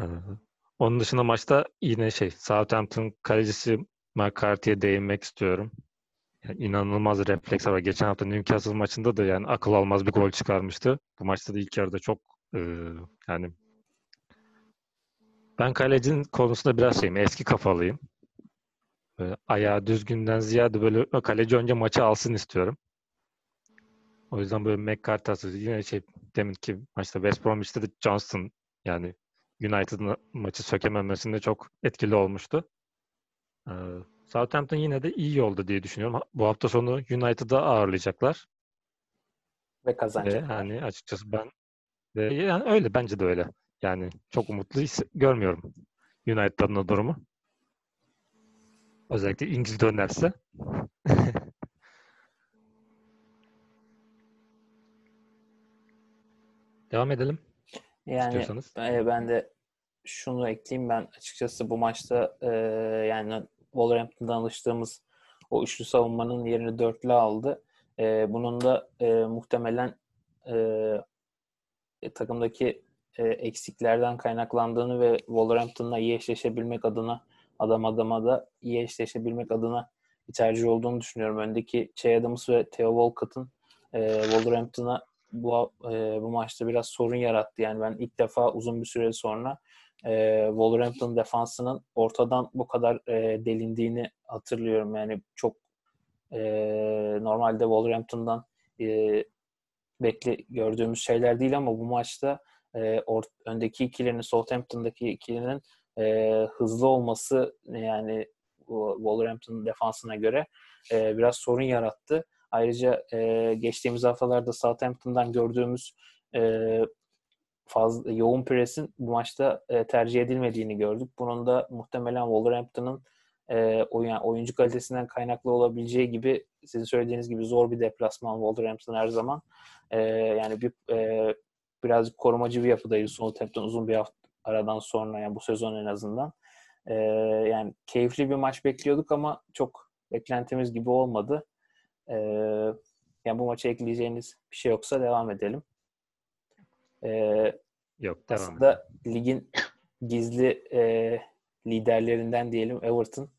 Ee, onun dışında maçta yine şey Southampton kalecisi McCarthy'ye değinmek istiyorum. Yani inanılmaz refleks var. Geçen hafta Newcastle maçında da yani akıl almaz bir gol çıkarmıştı. Bu maçta da ilk yarıda çok e, yani ben kalecinin konusunda biraz şeyim. Eski kafalıyım. Böyle ayağı düzgünden ziyade böyle kaleci önce maçı alsın istiyorum. O yüzden böyle McCarthy yine şey demin ki maçta West Bromwich'te de Johnston yani United'ın maçı sökememesinde çok etkili olmuştu. Ee, Southampton yine de iyi yolda diye düşünüyorum. Bu hafta sonu United'ı ağırlayacaklar. Ve kazanacak. Ve hani açıkçası ben ve yani öyle bence de öyle. Yani çok umutlu görmüyorum United'ın durumu. Özellikle İngiliz dönerse. Devam edelim Yani istiyorsanız. e, ben de şunu ekleyeyim ben açıkçası bu maçta e, yani Wolverhampton'dan alıştığımız o üçlü savunmanın yerini dörtlü aldı. E, bunun da e, muhtemelen e, e, takımdaki e, eksiklerden kaynaklandığını ve Wolverhampton'la iyi eşleşebilmek adına adam adama da iyi eşleşebilmek adına bir tercih olduğunu düşünüyorum. Öndeki Che Adams ve Theo Walcott'ın e, Wolverhampton'a bu e, bu maçta biraz sorun yarattı. Yani ben ilk defa uzun bir süre sonra e, Wolverhampton defansının ortadan bu kadar e, delindiğini hatırlıyorum. Yani çok e, normalde Wolverhampton'dan e, bekle gördüğümüz şeyler değil ama bu maçta e, or, öndeki ikilinin Southampton'daki ikilinin e, hızlı olması yani Wolverhampton defansına göre e, biraz sorun yarattı. Ayrıca e, geçtiğimiz haftalarda Southampton'dan gördüğümüz e, fazla yoğun presin bu maçta e, tercih edilmediğini gördük. Bunun da muhtemelen Wolverhampton'ın e, oyun, oyuncu kalitesinden kaynaklı olabileceği gibi sizin söylediğiniz gibi zor bir deplasman Wolverhampton her zaman. E, yani bir e, birazcık korumacı bir yapıdaydı Southampton uzun bir hafta aradan sonra yani bu sezon en azından. E, yani keyifli bir maç bekliyorduk ama çok beklentimiz gibi olmadı. E, yani bu maça ekleyeceğiniz bir şey yoksa devam edelim. E, Yok devam. aslında ligin gizli e, liderlerinden diyelim Everton.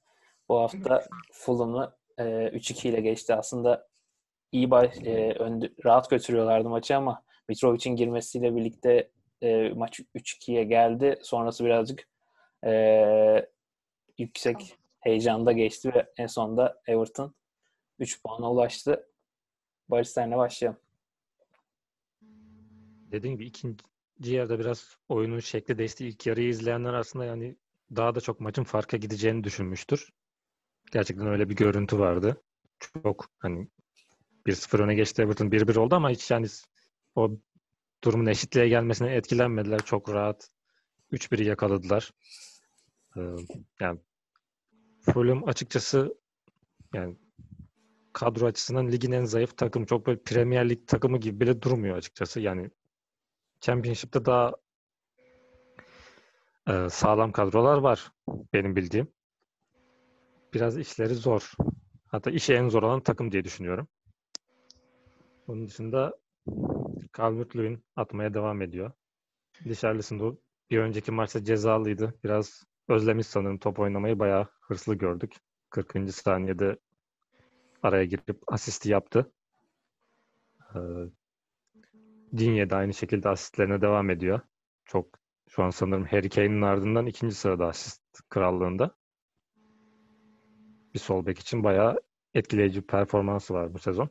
Bu hafta Fulham'ı e, 3-2 ile geçti. Aslında iyi baş, e, önde, rahat götürüyorlardı maçı ama Mitrovic'in girmesiyle birlikte e, maç 3-2'ye geldi. Sonrası birazcık e, yüksek heyecanda geçti ve en sonunda Everton 3 puana ulaştı. Barış senle başlayalım. Dediğim gibi ikinci yarıda biraz oyunun şekli değişti. İlk yarıyı izleyenler aslında yani daha da çok maçın farka gideceğini düşünmüştür. Gerçekten öyle bir görüntü vardı. Çok hani 1-0 öne geçti Everton 1-1 oldu ama hiç yani o durumun eşitliğe gelmesine etkilenmediler. Çok rahat 3-1'i yakaladılar. Ee, yani Fulham açıkçası yani kadro açısından ligin en zayıf takımı. Çok böyle Premier Lig takımı gibi bile durmuyor açıkçası. Yani Championship'te daha e, sağlam kadrolar var benim bildiğim. Biraz işleri zor. Hatta işi en zor olan takım diye düşünüyorum. Onun dışında Calvert-Lewin atmaya devam ediyor. Richarlison da bir önceki maçta cezalıydı. Biraz özlemiş sanırım top oynamayı. Bayağı hırslı gördük. 40. saniyede araya girip asisti yaptı. Ee, Dinye de aynı şekilde asistlerine devam ediyor. Çok şu an sanırım Harry Kane'in ardından ikinci sırada asist krallığında. Bir sol bek için bayağı etkileyici bir performansı var bu sezon.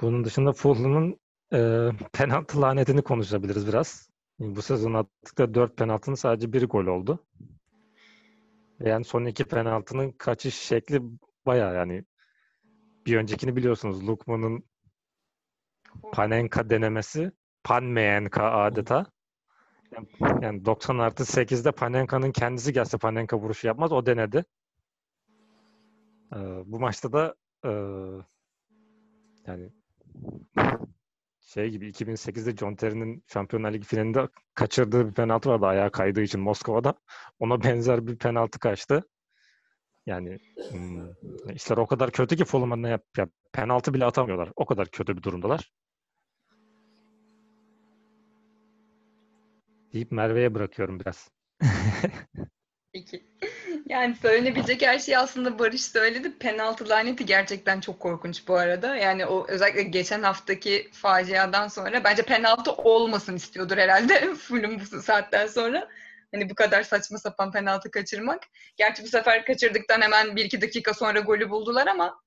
Bunun dışında Fulham'ın e, penaltı lanetini konuşabiliriz biraz. Bu sezon attıkları 4 penaltının sadece bir gol oldu. Yani son iki penaltının kaçış şekli bayağı yani bir öncekini biliyorsunuz Lukman'ın Panenka denemesi Panmeyenka adeta. Yani 90 artı 8'de Panenka'nın kendisi gelse Panenka vuruşu yapmaz. O denedi. Ee, bu maçta da e, yani şey gibi 2008'de John Terry'nin Şampiyonlar Ligi finalinde kaçırdığı bir penaltı vardı ayağa kaydığı için Moskova'da. Ona benzer bir penaltı kaçtı. Yani hmm, işler o kadar kötü ki Fulham'a ne yap, yap penaltı bile atamıyorlar. O kadar kötü bir durumdalar. Deyip Merve'ye bırakıyorum biraz. Peki. Yani söylenebilecek her şeyi aslında Barış söyledi. Penaltı laneti gerçekten çok korkunç bu arada. Yani o özellikle geçen haftaki faciadan sonra bence penaltı olmasın istiyordur herhalde Fulham bu saatten sonra. Hani bu kadar saçma sapan penaltı kaçırmak. Gerçi bu sefer kaçırdıktan hemen 1-2 dakika sonra golü buldular ama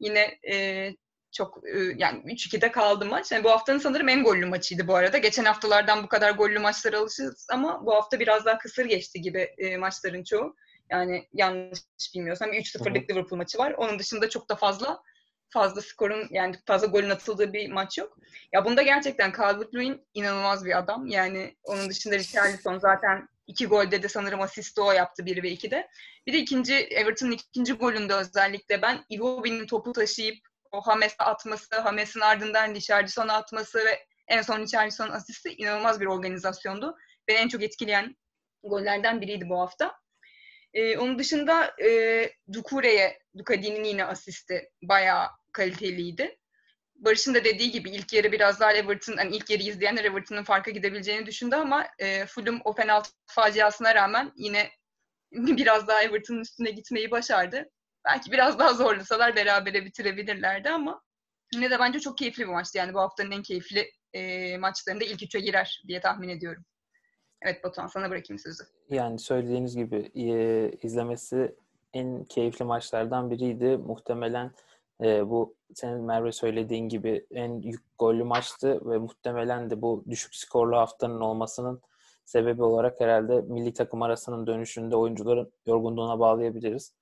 yine e, çok e, yani 3-2'de kaldı maç. Yani bu haftanın sanırım en gollü maçıydı bu arada. Geçen haftalardan bu kadar gollü maçlara alışırız ama bu hafta biraz daha kısır geçti gibi e, maçların çoğu. Yani yanlış bilmiyorsam 3-0'lık Liverpool maçı var. Onun dışında çok da fazla fazla skorun yani fazla golün atıldığı bir maç yok. Ya bunda gerçekten Calvert-Lewin inanılmaz bir adam. Yani onun dışında Richarlison zaten iki golde de sanırım asisti o yaptı 1 ve 2'de. Bir de ikinci Everton'ın ikinci golünde özellikle ben Iwobi'nin topu taşıyıp o Hames'e atması, Hames'in ardından Richarlison'a atması ve en son Richarlison'un asisti inanılmaz bir organizasyondu. Ve en çok etkileyen gollerden biriydi bu hafta. Ee, onun dışında e, Dukure'ye, Dukadi'nin yine asisti bayağı kaliteliydi. Barış'ın da dediği gibi ilk yarı biraz daha Everton, hani ilk yarı izleyenler Everton'ın farka gidebileceğini düşündü ama e, Fulham o penaltı faciasına rağmen yine biraz daha Everton'ın üstüne gitmeyi başardı. Belki biraz daha zorlasalar berabere bitirebilirlerdi ama yine de bence çok keyifli bir maçtı. Yani bu haftanın en keyifli e, maçlarında ilk üçe girer diye tahmin ediyorum. Evet Batuhan sana bırakayım sözü. Yani söylediğiniz gibi e, izlemesi en keyifli maçlardan biriydi. Muhtemelen e, bu senin Merve söylediğin gibi en yük gollü maçtı ve muhtemelen de bu düşük skorlu haftanın olmasının sebebi olarak herhalde milli takım arasının dönüşünde oyuncuların yorgunluğuna bağlayabiliriz.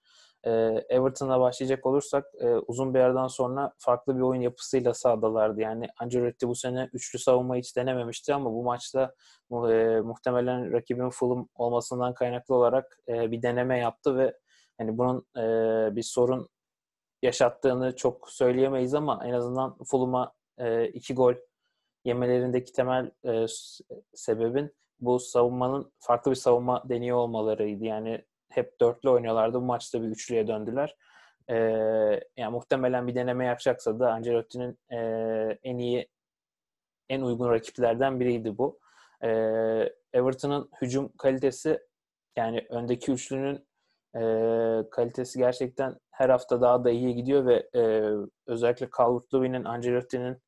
E, Everton'a başlayacak olursak e, uzun bir yerden sonra farklı bir oyun yapısıyla sahadalardı. Yani Ancelotti bu sene üçlü savunma hiç denememişti ama bu maçta e, muhtemelen rakibin Fulham olmasından kaynaklı olarak e, bir deneme yaptı ve hani bunun e, bir sorun yaşattığını çok söyleyemeyiz ama en azından Fulham'a e, iki gol yemelerindeki temel e, sebebin bu savunmanın farklı bir savunma deniyor olmalarıydı. Yani hep dörtlü oynuyorlardı. Bu maçta bir üçlüye döndüler. E, yani muhtemelen bir deneme yapacaksa da Ancelotti'nin e, en iyi en uygun rakiplerden biriydi bu. E, Everton'ın hücum kalitesi yani öndeki üçlünün e, kalitesi gerçekten her hafta daha da iyi gidiyor ve e, özellikle Calvert-Lewin'in, Ancelotti'nin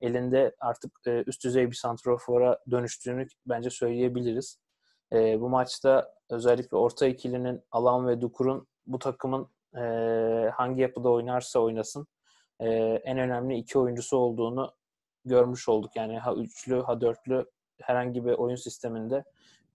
elinde artık e, üst düzey bir santrofora dönüştüğünü bence söyleyebiliriz. E, bu maçta özellikle orta ikilinin Alan ve Dukur'un bu takımın e, hangi yapıda oynarsa oynasın e, en önemli iki oyuncusu olduğunu görmüş olduk. Yani ha üçlü ha dörtlü herhangi bir oyun sisteminde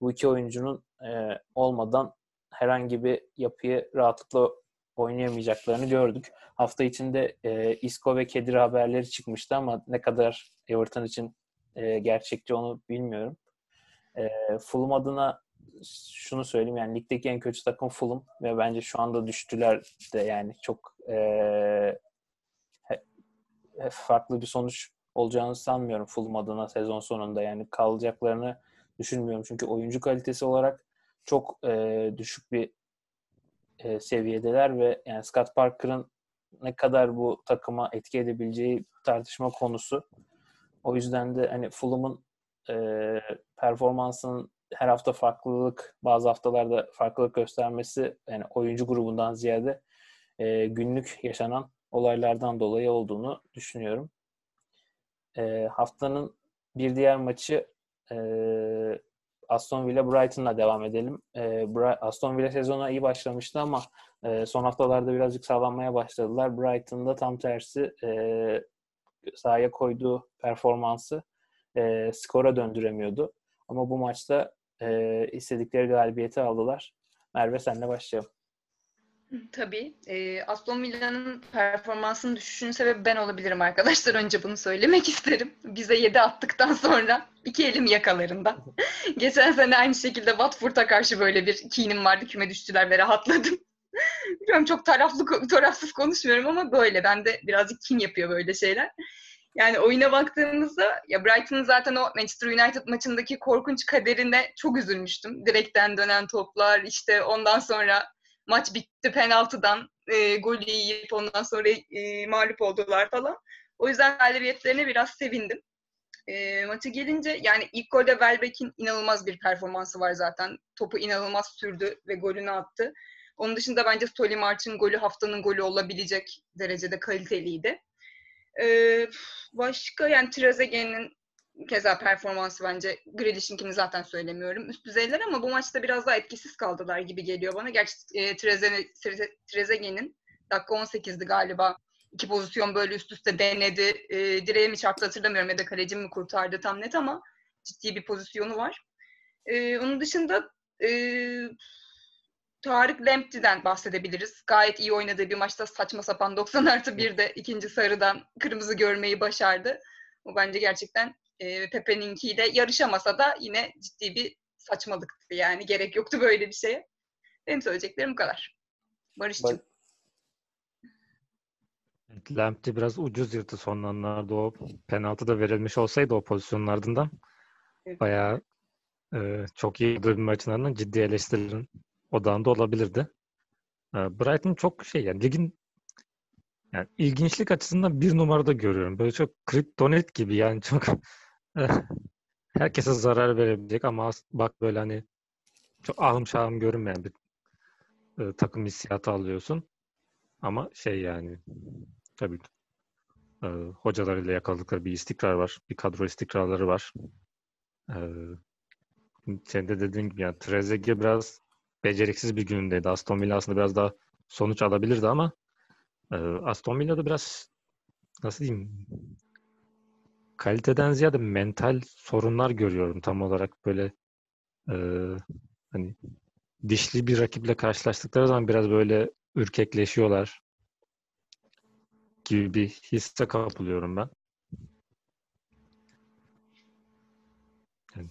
bu iki oyuncunun e, olmadan herhangi bir yapıyı rahatlıkla oynayamayacaklarını gördük. Hafta içinde e, Isco ve Kedir haberleri çıkmıştı ama ne kadar Everton için e, gerçekçi onu bilmiyorum. E, Fulham adına şunu söyleyeyim yani ligdeki en kötü takım Fulham ve bence şu anda düştüler de yani çok e, farklı bir sonuç olacağını sanmıyorum Fulham adına sezon sonunda yani kalacaklarını düşünmüyorum çünkü oyuncu kalitesi olarak çok e, düşük bir e, seviyedeler ve yani Scott Parker'ın ne kadar bu takıma etki edebileceği tartışma konusu. O yüzden de hani Fulham'ın e, performansının her hafta farklılık, bazı haftalarda farklılık göstermesi yani oyuncu grubundan ziyade e, günlük yaşanan olaylardan dolayı olduğunu düşünüyorum. E, haftanın bir diğer maçı e, Aston Villa Brighton'la devam edelim. E, Aston Villa sezona iyi başlamıştı ama e, son haftalarda birazcık sağlanmaya başladılar. Brighton'da tam tersi e, sahaya koyduğu performansı e, skora döndüremiyordu. Ama bu maçta e, istedikleri galibiyeti aldılar. Merve senle başlayalım. Tabii. E, Aston Villa'nın performansının düşüşünün sebebi ben olabilirim arkadaşlar. Önce bunu söylemek isterim. Bize 7 attıktan sonra iki elim yakalarında. Geçen sene aynı şekilde Watford'a karşı böyle bir kinim vardı. Küme düştüler ve rahatladım. Bilmiyorum çok taraflı tarafsız konuşmuyorum ama böyle. Ben de birazcık kim yapıyor böyle şeyler. Yani oyuna baktığımızda ya Brighton'ın zaten o Manchester United maçındaki korkunç kaderine çok üzülmüştüm. Direkten dönen toplar işte ondan sonra maç bitti penaltıdan e, golü yiyip ondan sonra e, mağlup oldular falan. O yüzden galibiyetlerine biraz sevindim. E, maça gelince yani ilk golde Welbeck'in inanılmaz bir performansı var zaten. Topu inanılmaz sürdü ve golünü attı. Onun dışında bence Solimarch'ın golü haftanın golü olabilecek derecede kaliteliydi. Ee, başka yani Trezeguet'in keza performansı bence Grealish'inkini zaten söylemiyorum. Üst düzeyler ama bu maçta biraz daha etkisiz kaldılar gibi geliyor bana. Gerçi e, Trezeguet'in dakika 18'di galiba. İki pozisyon böyle üst üste denedi. E, direğe mi çarptı hatırlamıyorum ya da kaleci mi kurtardı tam net ama ciddi bir pozisyonu var. E, onun dışında e, Tarık Lempti'den bahsedebiliriz. Gayet iyi oynadığı bir maçta saçma sapan 90 artı 1'de ikinci sarıdan kırmızı görmeyi başardı. Bu bence gerçekten e, Pepe'ninkiyle yarışamasa da yine ciddi bir saçmalıktı yani. Gerek yoktu böyle bir şeye. Benim söyleyeceklerim bu kadar. Barış'cığım. Lamptey biraz ucuz yırttı son anlarda o penaltı da verilmiş olsaydı o pozisyonun ardından evet. bayağı e, çok iyi bir maçın ciddi eleştirilerin odağında olabilirdi. Brighton çok şey yani ligin yani ilginçlik açısından bir numarada görüyorum. Böyle çok kriptonit gibi yani çok herkese zarar verebilecek ama bak böyle hani çok ahım şahım görünmeyen bir e, takım hissiyatı alıyorsun. Ama şey yani tabii e, hocalarıyla yakaladıkları bir istikrar var. Bir kadro istikrarları var. E, sen de dediğin gibi yani Trezeguet biraz beceriksiz bir günündeydi. Aston Villa aslında biraz daha sonuç alabilirdi ama e, Aston Villa'da biraz nasıl diyeyim kaliteden ziyade mental sorunlar görüyorum tam olarak böyle e, hani dişli bir rakiple karşılaştıkları zaman biraz böyle ürkekleşiyorlar gibi bir hisse kapılıyorum ben. Yani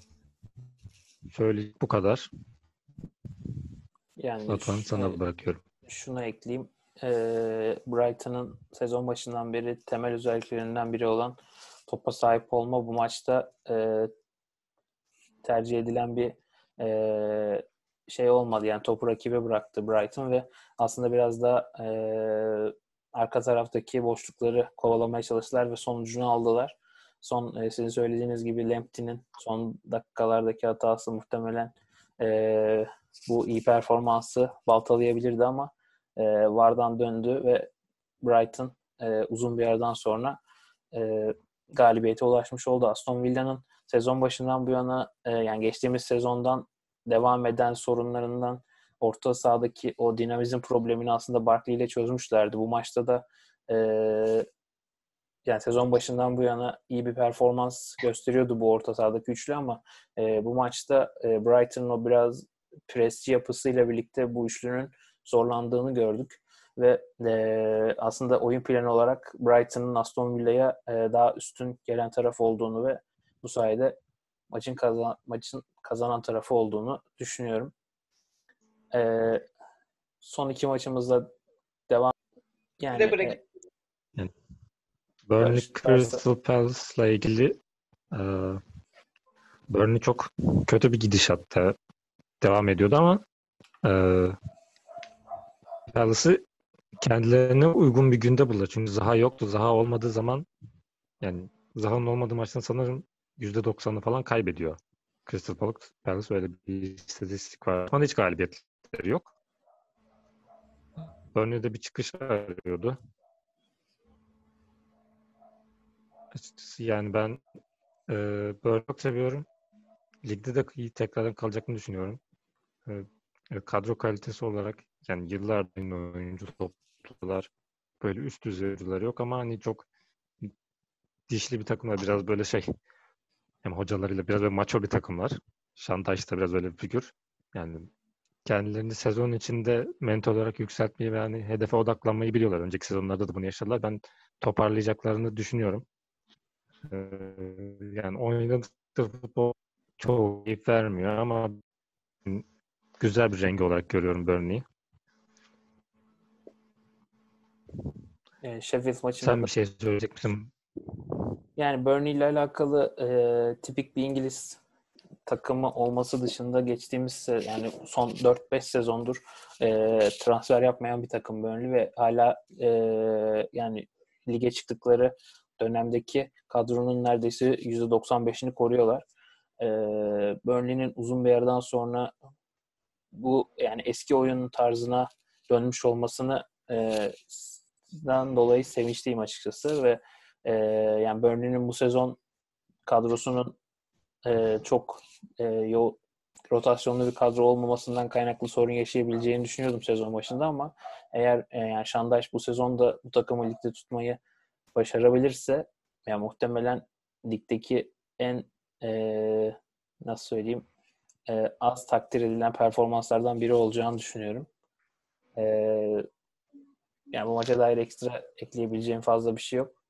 şöyle bu kadar. Yani Batuhan sana bırakıyorum. Şunu ekleyeyim. E, Brighton'ın sezon başından beri temel özelliklerinden biri olan topa sahip olma bu maçta e, tercih edilen bir e, şey olmadı. Yani topu rakibe bıraktı Brighton ve aslında biraz da e, arka taraftaki boşlukları kovalamaya çalıştılar ve sonucunu aldılar. Son e, sizin söylediğiniz gibi Lamptey'nin son dakikalardaki hatası muhtemelen e, bu iyi performansı baltalayabilirdi ama e, Vardan döndü ve Brighton e, uzun bir aradan sonra e, galibiyete ulaşmış oldu. Aston Villa'nın sezon başından bu yana e, yani geçtiğimiz sezondan devam eden sorunlarından orta sahadaki o dinamizm problemini aslında Barkley ile çözmüşlerdi. Bu maçta da e, yani sezon başından bu yana iyi bir performans gösteriyordu bu orta sahadaki üçlü ama e, bu maçta e, Brighton'ın o biraz presçi yapısıyla birlikte bu üçlünün zorlandığını gördük ve e, aslında oyun planı olarak Brighton'ın Aston Villa'ya e, daha üstün gelen taraf olduğunu ve bu sayede maçın kazan maçın kazanan tarafı olduğunu düşünüyorum. E, son iki maçımızda devam yani. E, Burnley Crystal Palace'la ilgili e, Burnley çok kötü bir gidişatta devam ediyordu ama e, Palace'ı kendilerine uygun bir günde buldular. Çünkü Zaha yoktu. Zaha olmadığı zaman yani Zaha'nın olmadığı maçtan sanırım %90'ını falan kaybediyor. Crystal Palace öyle bir istatistik var. Ama hiç galibiyetleri yok. Burnley'de bir çıkış arıyordu. Açıkçası yani ben e, Burnley'i çok seviyorum. Ligde de iyi tekrardan kalacakını düşünüyorum. E, kadro kalitesi olarak yani yıllardır oyuncu toplular böyle üst düzey oyuncular yok ama hani çok dişli bir takımlar biraz böyle şey hem hocalarıyla biraz böyle maço bir takımlar. Şantaj da biraz böyle bir figür. Yani kendilerini sezon içinde mental olarak yükseltmeyi ve yani hedefe odaklanmayı biliyorlar. Önceki sezonlarda da bunu yaşadılar. Ben toparlayacaklarını düşünüyorum. Ee, yani oynadıkları futbol çok keyif vermiyor ama güzel bir rengi olarak görüyorum Burnley'i. E, Sheffield maçında Sen bir şey söyleyecek misin? Yani Burnley ile alakalı e, tipik bir İngiliz takımı olması dışında geçtiğimiz yani son 4-5 sezondur e, transfer yapmayan bir takım Burnley ve hala e, yani lige çıktıkları dönemdeki kadronun neredeyse %95'ini koruyorlar. E, Burnley'nin uzun bir yerden sonra bu yani eski oyun tarzına dönmüş olmasını e, dolayı sevinçliyim açıkçası ve e, yani Burnley'nin bu sezon kadrosunun e, çok e, yo, rotasyonlu bir kadro olmamasından kaynaklı sorun yaşayabileceğini düşünüyordum sezon başında ama eğer e, yani Şandaş bu sezonda bu takımı ligde tutmayı başarabilirse yani muhtemelen ligdeki en e, nasıl söyleyeyim e, az takdir edilen performanslardan biri olacağını düşünüyorum. E, yani bu maça dair ekstra ekleyebileceğim fazla bir şey yok.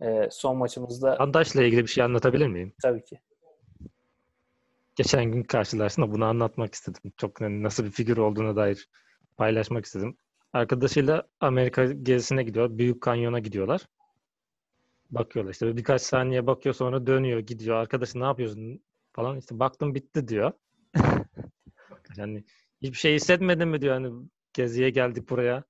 E, son maçımızda Andaş'la ilgili bir şey anlatabilir miyim? tabii ki. Geçen gün karşılaştığımda bunu anlatmak istedim. Çok hani nasıl bir figür olduğuna dair paylaşmak istedim. Arkadaşıyla Amerika gezisine gidiyor. Büyük Kanyon'a gidiyorlar. Bakıyorlar işte birkaç saniye bakıyor sonra dönüyor gidiyor. Arkadaşı ne yapıyorsun falan işte baktım bitti diyor. yani hiçbir şey hissetmedin mi diyor hani geziye geldik buraya.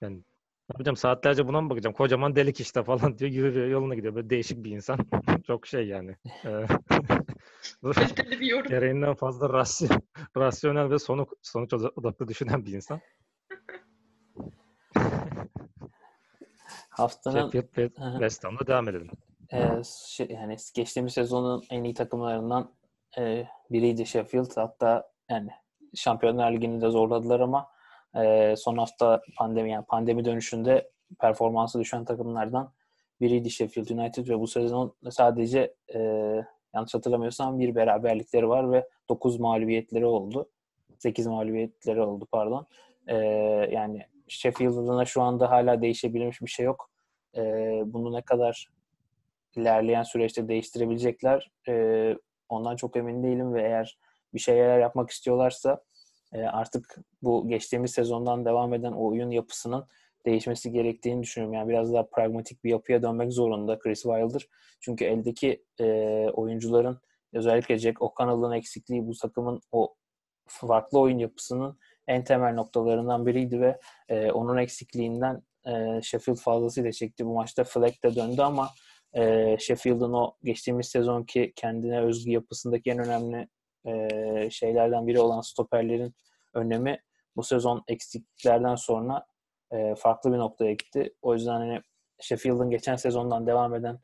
Yani ne yapacağım saatlerce buna mı bakacağım? Kocaman delik işte falan diyor. Yürüyor yoluna gidiyor. Böyle değişik bir insan. Çok şey yani. Ee, bu- Kaliteli bir yorum. gereğinden fazla rasy- rasyonel ve sonuç, sonuç odaklı düşünen bir insan. Haftanın Sheffield. West Ham'da devam edelim. E, şey, yani geçtiğimiz sezonun en iyi takımlarından e, biriydi Sheffield. Hatta yani Şampiyonlar Ligi'ni de zorladılar ama e, son hafta pandemi yani pandemi dönüşünde performansı düşen takımlardan biriydi Sheffield United ve bu sezon sadece e, yanlış hatırlamıyorsam bir beraberlikleri var ve 9 mağlubiyetleri oldu. 8 mağlubiyetleri oldu pardon. E, yani Sheffield adına şu anda hala değişebilmiş bir şey yok. E, bunu ne kadar ilerleyen süreçte değiştirebilecekler. E, ondan çok emin değilim ve eğer bir şeyler yapmak istiyorlarsa e, artık bu geçtiğimiz sezondan devam eden oyun yapısının değişmesi gerektiğini düşünüyorum. Yani biraz daha pragmatik bir yapıya dönmek zorunda Chris Wilder. Çünkü eldeki e, oyuncuların özellikle Jack O'Connell'ın eksikliği bu takımın o farklı oyun yapısının en temel noktalarından biriydi ve e, onun eksikliğinden e, Sheffield fazlasıyla çekti. Bu maçta Fleck de döndü ama e, Sheffield'ın o geçtiğimiz sezonki kendine özgü yapısındaki en önemli e, şeylerden biri olan stoperlerin önemi bu sezon eksikliklerden sonra e, farklı bir noktaya gitti. O yüzden hani Sheffield'ın geçen sezondan devam eden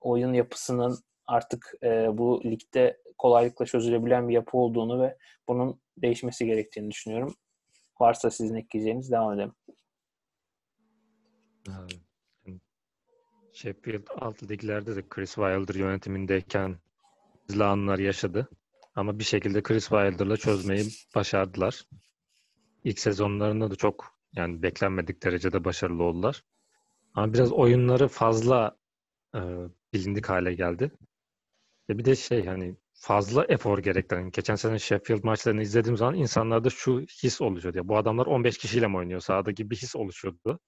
oyun yapısının artık e, bu ligde kolaylıkla çözülebilen bir yapı olduğunu ve bunun değişmesi gerektiğini düşünüyorum. Varsa sizin ekleyeceğiniz devam edelim. Sheffield alt liglerde de Chris Wilder yönetimindeyken hızlı anlar yaşadı. Ama bir şekilde Chris Wilder'la çözmeyi başardılar. İlk sezonlarında da çok yani beklenmedik derecede başarılı oldular. Ama biraz oyunları fazla e, bilindik hale geldi. Ve bir de şey hani fazla efor gerektiren. Geçen sene Sheffield maçlarını izlediğim zaman insanlarda şu his oluşuyordu. Ya, bu adamlar 15 kişiyle mi oynuyor sahada gibi bir his oluşuyordu.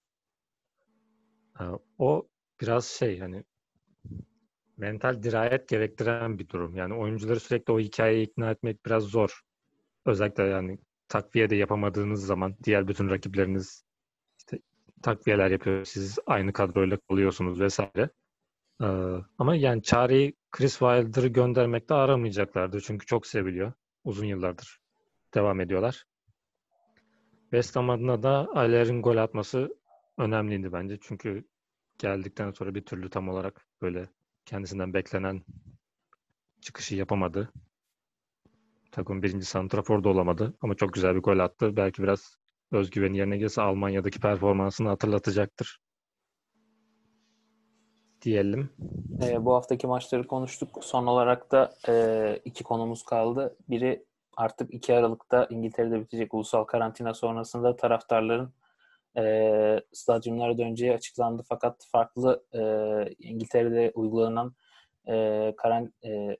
E, o biraz şey hani mental dirayet gerektiren bir durum. Yani oyuncuları sürekli o hikayeye ikna etmek biraz zor. Özellikle yani takviye de yapamadığınız zaman diğer bütün rakipleriniz işte takviyeler yapıyor. Siz aynı kadroyla kalıyorsunuz vesaire. Ee, ama yani çareyi Chris Wilder'ı göndermekte aramayacaklardır. Çünkü çok seviliyor. Uzun yıllardır devam ediyorlar. West Ham adına da Ayler'in gol atması önemliydi bence. Çünkü geldikten sonra bir türlü tam olarak böyle kendisinden beklenen çıkışı yapamadı. Takım birinci santrafor da olamadı ama çok güzel bir gol attı. Belki biraz özgüveni yerine gelirse Almanya'daki performansını hatırlatacaktır. Diyelim. E, bu haftaki maçları konuştuk. Son olarak da e, iki konumuz kaldı. Biri artık 2 Aralık'ta İngiltere'de bitecek ulusal karantina sonrasında taraftarların e, stadyumlara döneceği açıklandı. Fakat farklı e, İngiltere'de uygulanan e, karan, e,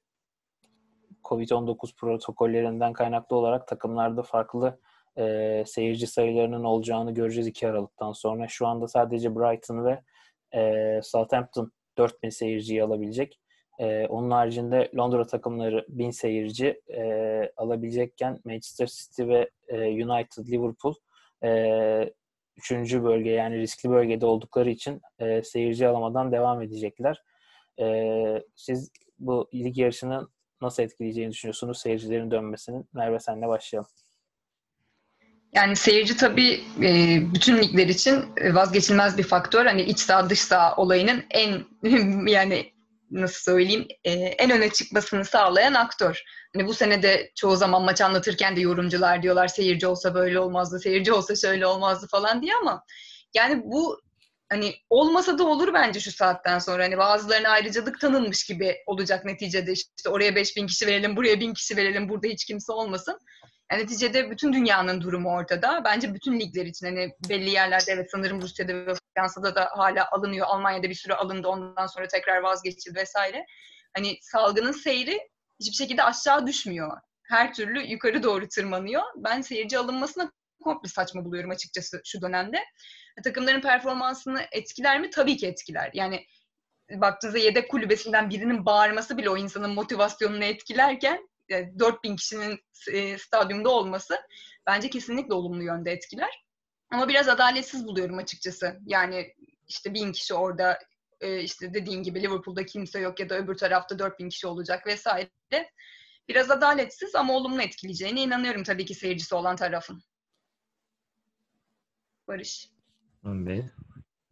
Covid-19 protokollerinden kaynaklı olarak takımlarda farklı e, seyirci sayılarının olacağını göreceğiz 2 Aralık'tan sonra. Şu anda sadece Brighton ve e, Southampton 4000 seyirciyi alabilecek. E, onun haricinde Londra takımları 1000 seyirci e, alabilecekken Manchester City ve e, United, Liverpool e, üçüncü bölge yani riskli bölgede oldukları için e, seyirci alamadan devam edecekler. E, siz bu lig yarışını nasıl etkileyeceğini düşünüyorsunuz seyircilerin dönmesinin? Merve senle başlayalım. Yani seyirci tabii e, bütün ligler için vazgeçilmez bir faktör. Hani iç saha dış saha olayının en yani nasıl söyleyeyim e, en öne çıkmasını sağlayan aktör. Hani bu sene de çoğu zaman maç anlatırken de yorumcular diyorlar seyirci olsa böyle olmazdı, seyirci olsa şöyle olmazdı falan diye ama yani bu hani olmasa da olur bence şu saatten sonra. Hani bazılarına ayrıcalık tanınmış gibi olacak neticede. işte oraya 5000 kişi verelim, buraya 1000 kişi verelim, burada hiç kimse olmasın. Yani neticede bütün dünyanın durumu ortada. Bence bütün ligler için hani belli yerlerde evet sanırım Rusya'da ve Fransa'da da hala alınıyor. Almanya'da bir süre alındı ondan sonra tekrar vazgeçildi vesaire. Hani salgının seyri hiçbir şekilde aşağı düşmüyor. Her türlü yukarı doğru tırmanıyor. Ben seyirci alınmasına komple saçma buluyorum açıkçası şu dönemde. Takımların performansını etkiler mi? Tabii ki etkiler. Yani baktığınızda yedek kulübesinden birinin bağırması bile o insanın motivasyonunu etkilerken 4000 kişinin e, stadyumda olması bence kesinlikle olumlu yönde etkiler. Ama biraz adaletsiz buluyorum açıkçası. Yani işte bin kişi orada e, işte dediğin gibi Liverpool'da kimse yok ya da öbür tarafta 4000 kişi olacak vesaire. Biraz adaletsiz ama olumlu etkileyeceğine inanıyorum tabii ki seyircisi olan tarafın. Barış. Bey.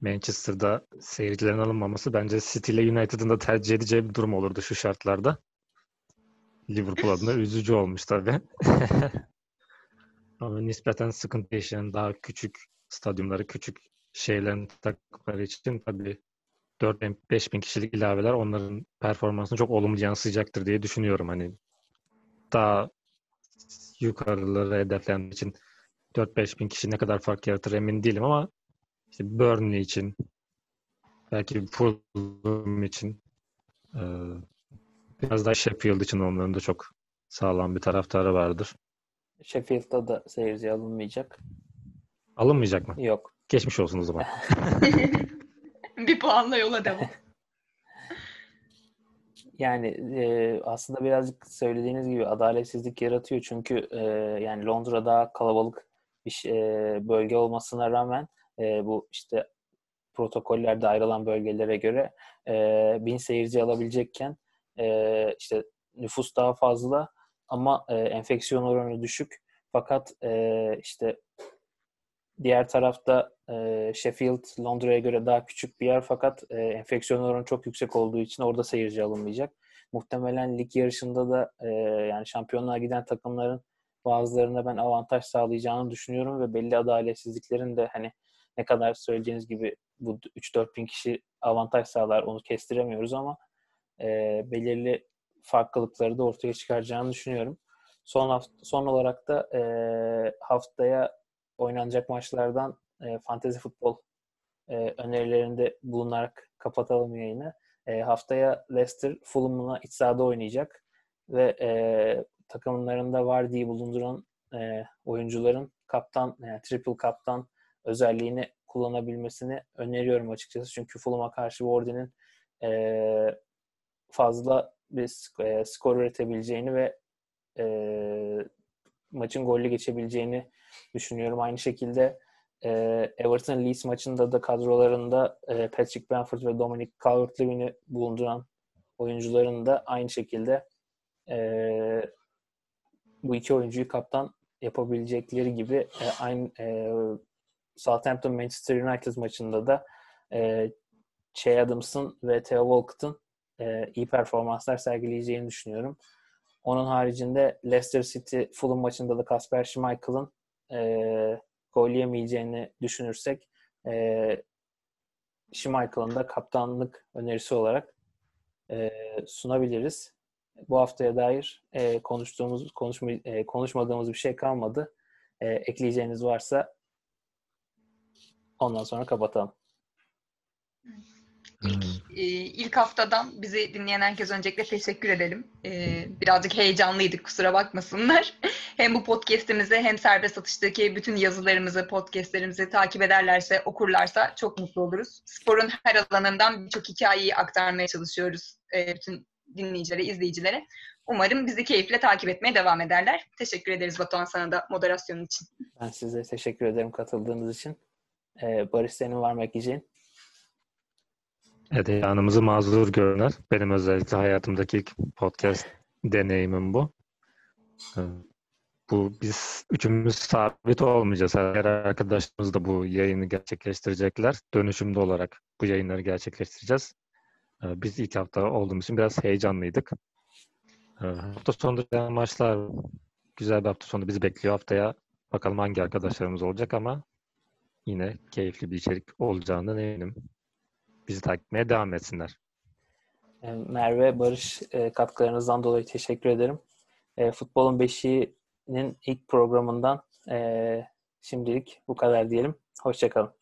Manchester'da seyircilerin alınmaması bence City ile United'ın da tercih edeceği bir durum olurdu şu şartlarda. Liverpool adına üzücü olmuş tabii. Ama nispeten sıkıntı yaşayan daha küçük stadyumları, küçük şeylerin takımları için tabii 4-5 bin kişilik ilaveler onların performansını çok olumlu yansıyacaktır diye düşünüyorum. Hani daha yukarıları hedefleyen için 4-5 bin kişi ne kadar fark yaratır emin değilim ama işte Burnley için belki Fulham için Biraz daha Sheffield için onların da çok sağlam bir taraftarı vardır. Sheffield'da da seyirci alınmayacak. Alınmayacak mı? Yok. Geçmiş olsun o zaman. bir puanla yola devam. Yani e, aslında birazcık söylediğiniz gibi adaletsizlik yaratıyor çünkü e, yani Londra daha kalabalık bir e, bölge olmasına rağmen e, bu işte protokollerde ayrılan bölgelere göre e, bin seyirci alabilecekken e, işte nüfus daha fazla ama e, enfeksiyon oranı düşük. Fakat e, işte diğer tarafta e, Sheffield Londra'ya göre daha küçük bir yer fakat e, enfeksiyon oranı çok yüksek olduğu için orada seyirci alınmayacak. Muhtemelen lig yarışında da e, yani şampiyonluğa giden takımların bazılarına ben avantaj sağlayacağını düşünüyorum ve belli adaletsizliklerin de hani ne kadar söyleyeceğiniz gibi bu 3-4 bin kişi avantaj sağlar onu kestiremiyoruz ama e, belirli farklılıkları da ortaya çıkaracağını düşünüyorum. Son hafta, son olarak da e, haftaya oynanacak maçlardan e, fantezi futbol e, önerilerinde bulunarak kapatalım yayını. E, haftaya Leicester Fulham'la iç sahada oynayacak ve e, takımlarında var diye bulunduran e, oyuncuların kaptan, yani triple kaptan özelliğini kullanabilmesini öneriyorum açıkçası. Çünkü Fulham'a karşı Wardy'nin e, fazla bir e, skor üretebileceğini ve e, maçın golle geçebileceğini düşünüyorum. Aynı şekilde e, Everton Leeds maçında da kadrolarında e, Patrick Bamford ve Dominic Calvert-Lewin'i bulunduran oyuncuların da aynı şekilde e, bu iki oyuncuyu kaptan yapabilecekleri gibi e, aynı e, Southampton Manchester United maçında da e, Che Adams'ın ve Theo Walcott'ın e, iyi performanslar sergileyeceğini düşünüyorum. Onun haricinde Leicester City Fulham maçında da Kasper Schmeichel'ın e, gol yemeyeceğini düşünürsek e, Schmeichel'ın da kaptanlık önerisi olarak e, sunabiliriz. Bu haftaya dair e, konuştuğumuz konuşma, e, konuşmadığımız bir şey kalmadı. E, ekleyeceğiniz varsa ondan sonra kapatalım. İlk, e, ilk haftadan bizi dinleyen herkes öncelikle teşekkür edelim. E, birazcık heyecanlıydık kusura bakmasınlar. hem bu podcast'imizi hem serbest atıştaki bütün yazılarımızı, podcast'lerimizi takip ederlerse, okurlarsa çok mutlu oluruz. Sporun her alanından birçok hikayeyi aktarmaya çalışıyoruz e, bütün dinleyicilere, izleyicilere. Umarım bizi keyifle takip etmeye devam ederler. Teşekkür ederiz Batuhan sana da moderasyonun için. Ben size teşekkür ederim katıldığınız için. Ee, Barış senin var mı ekleyeceğin? Evet, yanımızı mazur görünür. Benim özellikle hayatımdaki ilk podcast deneyimim bu. Ee, Bu biz üçümüz sabit olmayacağız. Her arkadaşlarımız da bu yayını gerçekleştirecekler. Dönüşümlü olarak bu yayınları gerçekleştireceğiz. Ee, Biz ilk hafta olduğumuz için biraz heyecanlıydık. Ee, Hafta sonunda maçlar güzel bir hafta sonu bizi bekliyor. Haftaya bakalım hangi arkadaşlarımız olacak ama yine keyifli bir içerik olacağından eminim. Bizi takip etmeye devam etsinler. Ee, Merve, Barış e, katkılarınızdan dolayı teşekkür ederim. E, Futbolun Beşiği'nin ilk programından e, şimdilik bu kadar diyelim. Hoşçakalın.